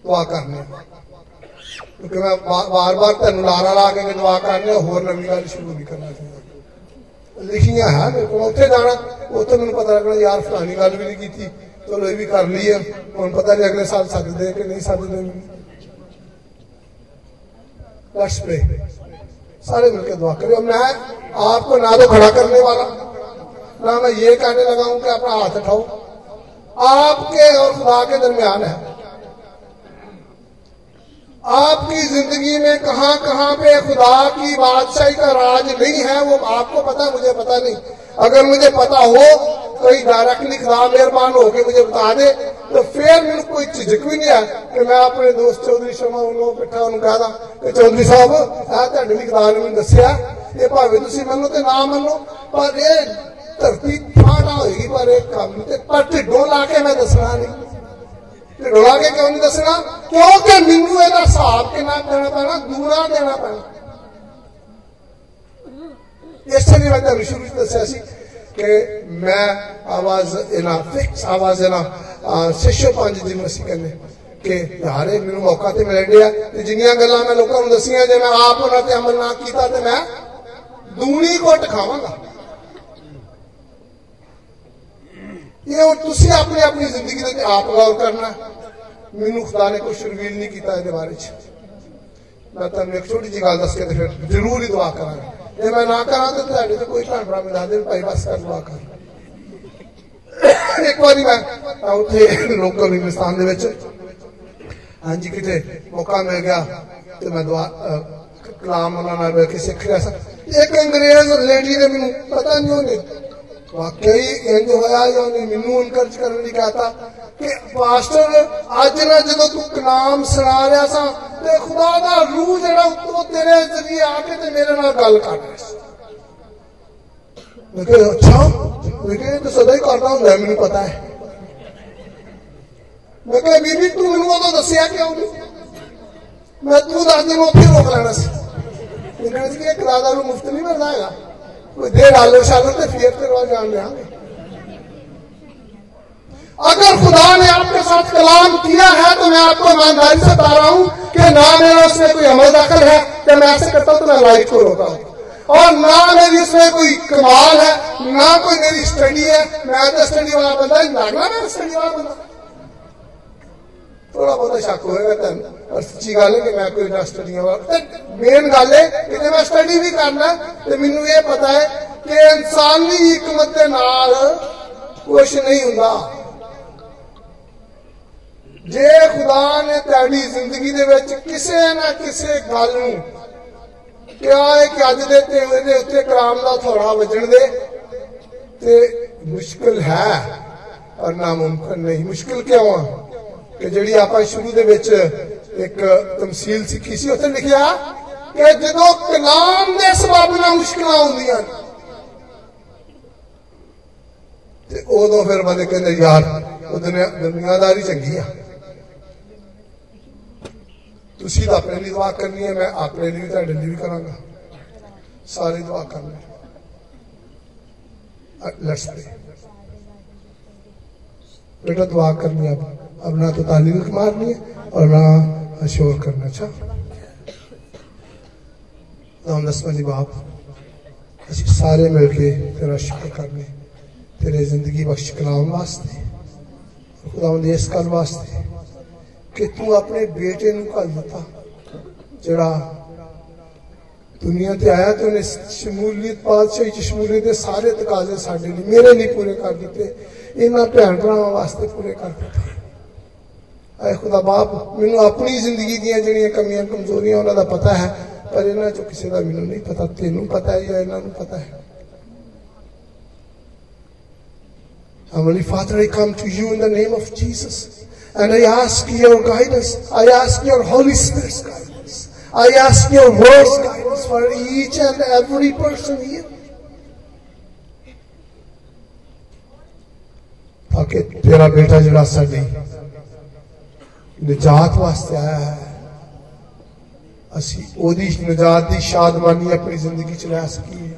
ਦੁਆ ਕਰਨੇ ਆ ਕਿਉਂਕਿ ਮੈਂ ਵਾਰ-ਵਾਰ ਤੁਹਾਨੂੰ ਲਾਰਾ ਲਾ ਕੇ ਦੁਆ ਕਰਨੇ ਹੋਰ ਨਵੀਂ ਗੱਲ ਸ਼ੁਰੂ ਨਹੀਂ ਕਰਨਾ ਚਾਹੁੰਦਾ ਲਿਖੀਆਂ ਹੈ ਮੇਰੇ ਕੋਲ ਉੱਥੇ ਜਾਣਾ ਉੱਥੇ ਮੈਨੂੰ ਪਤਾ ਲੱਗਣਾ ਯਾਰ ਫਲਾਣੀ ਗੱਲ ਵੀ ਨਹੀਂ ਕੀਤੀ ਚਲੋ ਇਹ ਵੀ ਕਰ ਲਈ ਹੈ ਹੁਣ ਪਤਾ ਨਹੀਂ ਅਗਲੇ ਸਾਲ ਸੱਦਦੇ ਕਿ ਨਹੀਂ ਸੱਦਦੇ लेट्स प्रे सारे मिलकर दुआ करें मैं आपको ना तो खड़ा करने वाला ना मैं ये कहने लगा हूं कि अपना हाथ उठाओ आपके और खुदा के दरमियान है आपकी जिंदगी में कहां कहां पे खुदा की बादशाही का राज नहीं है वो आपको पता मुझे पता नहीं अगर मुझे पता हो कोई डायरेक्टली खुदा मेहरबान होके मुझे बता दे तो फिर मेरे कोई झिझक भी नहीं है कि मैं अपने दोस्त चौधरी शर्मा ਨੂੰ ਬਿਠਾ ਉਹਨੂੰ ਕਹਦਾ ਕਿ ਚੌਧਰੀ ਸਾਹਿਬ ਆ ਤੁਹਾਡੇ ਵੀ ਖੁਦਾ ਨੇ ਮੈਨੂੰ ਦੱਸਿਆ ਇਹ ਭਾਵੇਂ ਤੁਸੀਂ ਮੰਨੋ ਤੇ ਨਾ ਮੰਨੋ ਪਰ ਇਹ ਧਰਤੀ ਠਾਠਾ ਹੋਏਗੀ ਪਰ ਇਹ ਕੰਮ ਤੇ ਪਰ ਢਿੱਡੋਂ ਲਾ ਕੇ ਮੈਂ ਦੱਸਣਾ ਨਹੀਂ ਢਿੱਡੋਂ ਲਾ ਕੇ ਕਿਉਂ ਨਹੀਂ ਦੱਸਣਾ ਕਿਉਂਕਿ ਮੈਨੂੰ ਇਹਦਾ ਹਿਸਾਬ ਕਿੰਨਾ ਦੇਣਾ ਪੈਣਾ ਦੂਣਾ ਦੇਣਾ ਪੈਣਾ ਇਸੇ ਲਈ ਮੈਂ ਤੁਹਾਨੂੰ ਸ਼ੁਰੂ ਵਿੱਚ ਦੱਸਿਆ ਸੀ ਕਿ ਮੈਂ ਆਵਾਜ਼ ਇਹਨਾਂ ਫਿਕਸ ਆਵਾਜ਼ ਇਹਨਾਂ ਸਿਸ਼ੋ ਪੰਜ ਜਿਹਨੂੰ ਅਸੀਂ ਕਹਿੰਦੇ ਕਿ ਯਾਰੇ ਮੈਨੂੰ ਮੌਕਾ ਤੇ ਮਿਲ ਰਿਹਾ ਤੇ ਜਿੰਨੀਆਂ ਗੱਲਾਂ ਮੈਂ ਲੋਕਾਂ ਨੂੰ ਦਸੀਆਂ ਜੇ ਮੈਂ ਆਪ ਉਹਨਾਂ ਤੇ ਅਮਲ ਨਾ ਕੀਤਾ ਤੇ ਮੈਂ ਦੂਣੀ ਘੁੱਟ ਖਾਵਾਂਗਾ ਇਹ ਤੁਸੀਂ ਆਪਣੀ ਆਪਣੀ ਜ਼ਿੰਦਗੀ ਦੇ ਆਪ ਗੌਰ ਕਰਨਾ ਮੈਨੂੰ ਖੁਦਾ ਨੇ ਕੁਝ ਰਿਵੀਲ ਨਹੀਂ ਕੀਤਾ ਇਹਦੇ ਬਾਰੇ ਚ ਮੈਂ ਤੁਹਾਨੂੰ ਇੱਕ ਛੋਟੀ ਜਿਹੀ ਗੱਲ ਦੱਸ ਕੇ ਤੇ ਫਿਰ ਜ਼ਰੂਰ ਹੀ ਦੁਆ ਕਰਾਂਗਾ ਜੇ ਮੈਂ ਨਾ ਕਰਾਂ ਤਾਂ ਤੁਹਾਡੇ ਤੇ ਕੋਈ ਭੈਣ ਭਰਾ ਮਿਲਾ ਦੇ ਭਾਈ ਬਸ ਕਰ ਦੁਆ ਕਰ ਇੱਕ ਵਾਰੀ ਮੈਂ ਉੱਥੇ ਲੋਕਲ ਹਿੰਦੁਸਤਾਨ ਦੇ ਵਿੱਚ ਹਾਂਜੀ ਕਿਤੇ ਮੌਕਾ ਮਿਲ ਗਿਆ ਤੇ ਮੈਂ ਦੁਆ ਕਲਾਮ ਉਹਨਾਂ ਨਾਲ ਬੈਠ ਕੇ ਸਿੱਖ ਰਿਹਾ ਸੀ ਇੱਕ ਅੰਗਰੇਜ਼ ਲੇਡੀ ਨੇ ਮੈਨੂੰ ਪਤਾ ਨਹੀਂ ਉਹਨੇ वाकई एंज होया या ने मिनू इनकरेज करने ने कहता कि पास्टर, आज ना जो तू कलाम सुना रहा सा, ते खुदा दा रूह जेड़ा उतो तेरे ज़रिए आके ते मेरे नाल गल कर रहा है मैं कहा अच्छा मैं कहा तो सदा ही करता हूँ, मैंने पता है। मैं कहा, बीबी, तू मिनू तो दसिया क्यों मैं तू दस दिन उठे रोक लेना सी। मैं कहा कि एक राजा मुफ़्त नहीं मिलता है अगर खुदा ने आपके साथ कलाम किया है तो मैं आपको ईमानदारी से बता रहा हूँ कि ना मेरा उसमें कोई अमल दाखिल है कि मैं ऐसे करता हूँ तो मैं लाइफ को रोता हूँ। और ना मेरी इसमें कोई कमाल है, ना कोई मेरी स्टडी है, मैं तो स्टडी वाला बंदा लागना मेरा स्टडी वाला बंदा। ਥੋੜਾ ਬਹੁਤਾ ਸ਼ੱਕ ਹੋਏਗਾ ਤੁਹਾਨੂੰ ਪਰ ਸੱਚੀ ਗੱਲ ਹੈ ਕਿ ਮੈਂ ਕੋਈ ਇੰਡਸਟਰੀ ਨਹੀਂ ਹਾਂ ਤੇ ਮੇਨ ਗੱਲ ਹੈ ਕਿ ਜੇ ਮੈਂ ਸਟੱਡੀ ਵੀ ਕਰਨਾ ਤੇ ਮੈਨੂੰ ਇਹ ਪਤਾ ਹੈ ਕਿ ਇਨਸਾਨੀ ਹਕਮਤ ਦੇ ਨਾਲ ਕੁਝ ਨਹੀਂ ਹੁੰਦਾ ਜੇ ਖੁਦਾ ਨੇ ਤੁਹਾਡੀ ਜ਼ਿੰਦਗੀ ਦੇ ਵਿੱਚ ਕਿਸੇ ਨਾ ਕਿਸੇ ਗੱਲ ਨੂੰ ਕਿਹਾ ਹੈ ਕਿ ਅੱਜ ਦੇ ਤੇਵੇ ਦੇ ਉੱਤੇ ਕਲਾਮ ਦਾ ਥੋੜਾ ਵੱਜਣ ਦੇ ਤੇ ਮੁਸ਼ਕਲ ਹੈ ਔਰ ਨਾ ਮੁਮਕਨ ਨਹੀਂ ਮੁਸ਼ਕਲ ਕਿਉਂ ਆ ਕਿ ਜਿਹੜੀ ਆਪਾਂ ਸ਼ੁਰੂ ਦੇ ਵਿੱਚ ਇੱਕ ਤਮਸੀਲ ਸਿੱਖੀ ਸੀ, ਉੱਥੇ ਲਿਖਿਆ ਕਿ ਜਦੋਂ ਕਲਾਮ ਦੇ ਸਬਬ ਨਾਲ ਮੁਸ਼ਕਲਾਂ ਆਉਂਦੀਆਂ ਤੇ ਉਦੋਂ ਫਿਰ ਬੰਦੇ ਕਹਿੰਦੇ, ਯਾਰ, ਉਹ ਦੁਨੀਆ ਦੁਨੀਆਦਾਰੀ ਚੰਗੀ ਆ। ਤੁਸੀਂ ਤਾਂ ਆਪਣੇ ਲਈ ਦੁਆ ਕਰਨੀ ਹੈ, ਮੈਂ ਆਪਣੇ ਲਈ ਤੁਹਾਡੇ ਲਈ ਵੀ ਕਰਾਂਗਾ। ਸਾਰੇ ਦੁਆ ਕਰਨੇ। ਲੈਟਸ ਪ੍ਰੇ बेटा दुआ करनी है अब अब ना तो ताली मारनी है और ना शोर करना अच्छा नाम दसमनी बाप ਅਸੀਂ ਸਾਰੇ ਮਿਲ ਕੇ ਤੇਰਾ ਸ਼ੁਕਰ ਕਰਨੇ ਤੇਰੇ ਜ਼ਿੰਦਗੀ ਬਖਸ਼ ਕਲਾਮ ਵਾਸਤੇ ਖੁਦਾਵੰਦ ਇਸ ਗੱਲ ਵਾਸਤੇ ਕਿ ਤੂੰ ਆਪਣੇ ਬੇਟੇ ਨੂੰ ਘੱਲ ਦਿੱਤਾ ਜਿਹੜਾ ਦੁਨੀਆ ਤੇ ਆਇਆ ਤੇ ਉਹਨੇ ਸ਼ਮੂਲੀਅਤ ਪਾਤਸ਼ਾਹੀ ਚ ਸ਼ਮੂਲੀਅਤ ਦੇ ਸਾਰੇ ਤਕਾਜ਼ੇ ਸਾਡੇ ਲਈ ਮੇਰੇ ਲਈ ਪੂਰੇ ਕਰ ਦਿੱਤੇ ਇਹਨਾਂ ਭੈਣ ਭਰਾਵਾਂ ਵਾਸਤੇ ਪੂਰੇ ਕਰ ਦਿੱਤੇ ਐ ਖੁਦਾ ਬਾਪ ਮੈਨੂੰ ਆਪਣੀ ਜ਼ਿੰਦਗੀ ਦੀਆਂ ਜਿਹੜੀਆਂ ਕਮੀਆਂ ਕਮਜ਼ੋਰੀਆਂ ਉਹਨਾਂ ਦਾ ਪਤਾ ਹੈ ਪਰ ਇਹਨਾਂ ਚੋਂ ਕਿਸੇ ਦਾ ਮੈਨੂੰ ਨਹੀਂ ਪਤਾ ਤੈਨੂੰ ਪਤਾ ਹੈ ਜਾਂ ਇਹਨਾਂ ਨੂੰ ਪਤਾ ਹੈ Heavenly Father, I come to you in the name of Jesus and I ask your guidance. I ask your Holy Spirit's guidance. I ask your word's guidance for each and every person here. ਤਾਂ ਕਿ ਤੇਰਾ ਬੇਟਾ ਜਿਹੜਾ ਸਾਡੀ ਨਜਾਤ ਵਾਸਤੇ ਆਇਆ ਹੈ, ਅਸੀਂ ਉਹਦੀ ਨਜਾਤ ਦੀ ਸ਼ਾਦਮਾਨੀ ਆਪਣੀ ਜ਼ਿੰਦਗੀ ਚ ਲੈ ਸਕੀਏ।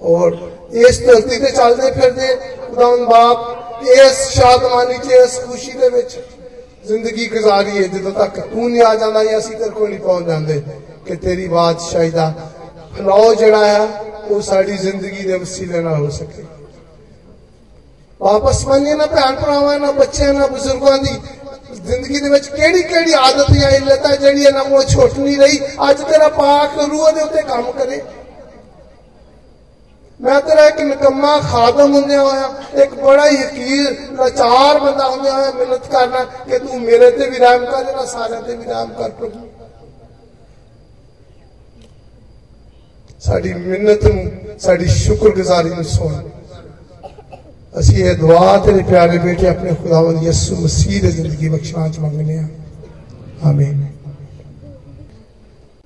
ਔਰ ਇਸ ਧਰਤੀ ਤੇ ਚੱਲਦੇ ਫਿਰਦੇ ਖੁਦਾਵੰਦ ਬਾਪ ਇਸ ਸ਼ਾਦਮਾਨੀ ਚ, ਇਸ ਖੁਸ਼ੀ ਦੇ ਵਿੱਚ ਜ਼ਿੰਦਗੀ ਗੁਜ਼ਾਰੀਏ, ਜਦੋਂ ਤੱਕ ਤੂੰ ਨਹੀਂ ਆ ਜਾਂਦਾ ਜਾਂ ਅਸੀਂ ਤੇਰੇ ਕੋਲ ਨਹੀਂ ਪਹੁੰਚ ਜਾਂਦੇ, ਕਿ ਤੇਰੀ ਬਾਦਸ਼ਾਹੀ ਦਾ ਫਲਾਉ ਜਿਹੜਾ ਹੈ, ਉਹ ਸਾਡੀ ਜ਼ਿੰਦਗੀ ਦੇ ਵਸੀਲੇ ਨਾਲ ਹੋ ਸਕੇ। ਵਾਪਸ ਮੰਨੇ ਨਾ ਭੈਣ ਭਰਾਵਾਂ ਨਾ ਬੱਚਿਆਂ ਨਾ ਬਜ਼ੁਰਗਾਂ ਦੀ ਜ਼ਿੰਦਗੀ ਦੇ ਵਿੱਚ ਕਿਹੜੀ ਕਿਹੜੀ ਆਦਤ ਜਾਂ ਇਲਤ ਹੈ ਜਿਹੜੀ ਇਹਨਾਂ ਕੋਲ ਛੁੱਟ ਨਹੀਂ ਰਹੀ ਅੱਜ ਤੇਰਾ ਪਾਕ ਰੂਹ ਦੇ ਉੱਤੇ ਕੰਮ ਕਰੇ ਮੈਂ ਤੇਰਾ ਇੱਕ ਨਕਮਾ ਖਾਦਮ ਹੁੰਦਿਆ ਹੋਇਆ ਇੱਕ ਬੜਾ ਹੀ ਹਕੀਰ ਲਾਚਾਰ ਬੰਦਾ ਹੁੰਦਿਆ ਹੋਇਆ ਮਿਹਨਤ ਕਰਨਾ ਕਿ ਤੂੰ ਮੇਰੇ ਤੇ ਵੀ ਰਹਿਮ ਕਰ ਜਿਹੜਾ ਸਾਰਿਆਂ ਤੇ ਵੀ ਰਹਿਮ ਕਰ ਪ੍ਰਭੂ ਸਾਡੀ ਮਿਹਨਤ ਨੂੰ ਸਾਡੀ ਸ਼ੁਕਰਗੁਜ਼ਾਰੀ ਨੂੰ ਸੁਣ ਅਸੀਂ ਇਹ ਦੁਆ ਤੇਰੇ ਪਿਆਰੇ ਬੇਟੇ ਆਪਣੇ ਖੁਦਾਵੰਦ ਯਿਸੂ ਮਸੀਹ ਦੀ ਜ਼ਿੰਦਗੀ ਬਖਸ਼ਾਂ ਚ ਮੰਗਨੇ ਆ ਆਮੀਨ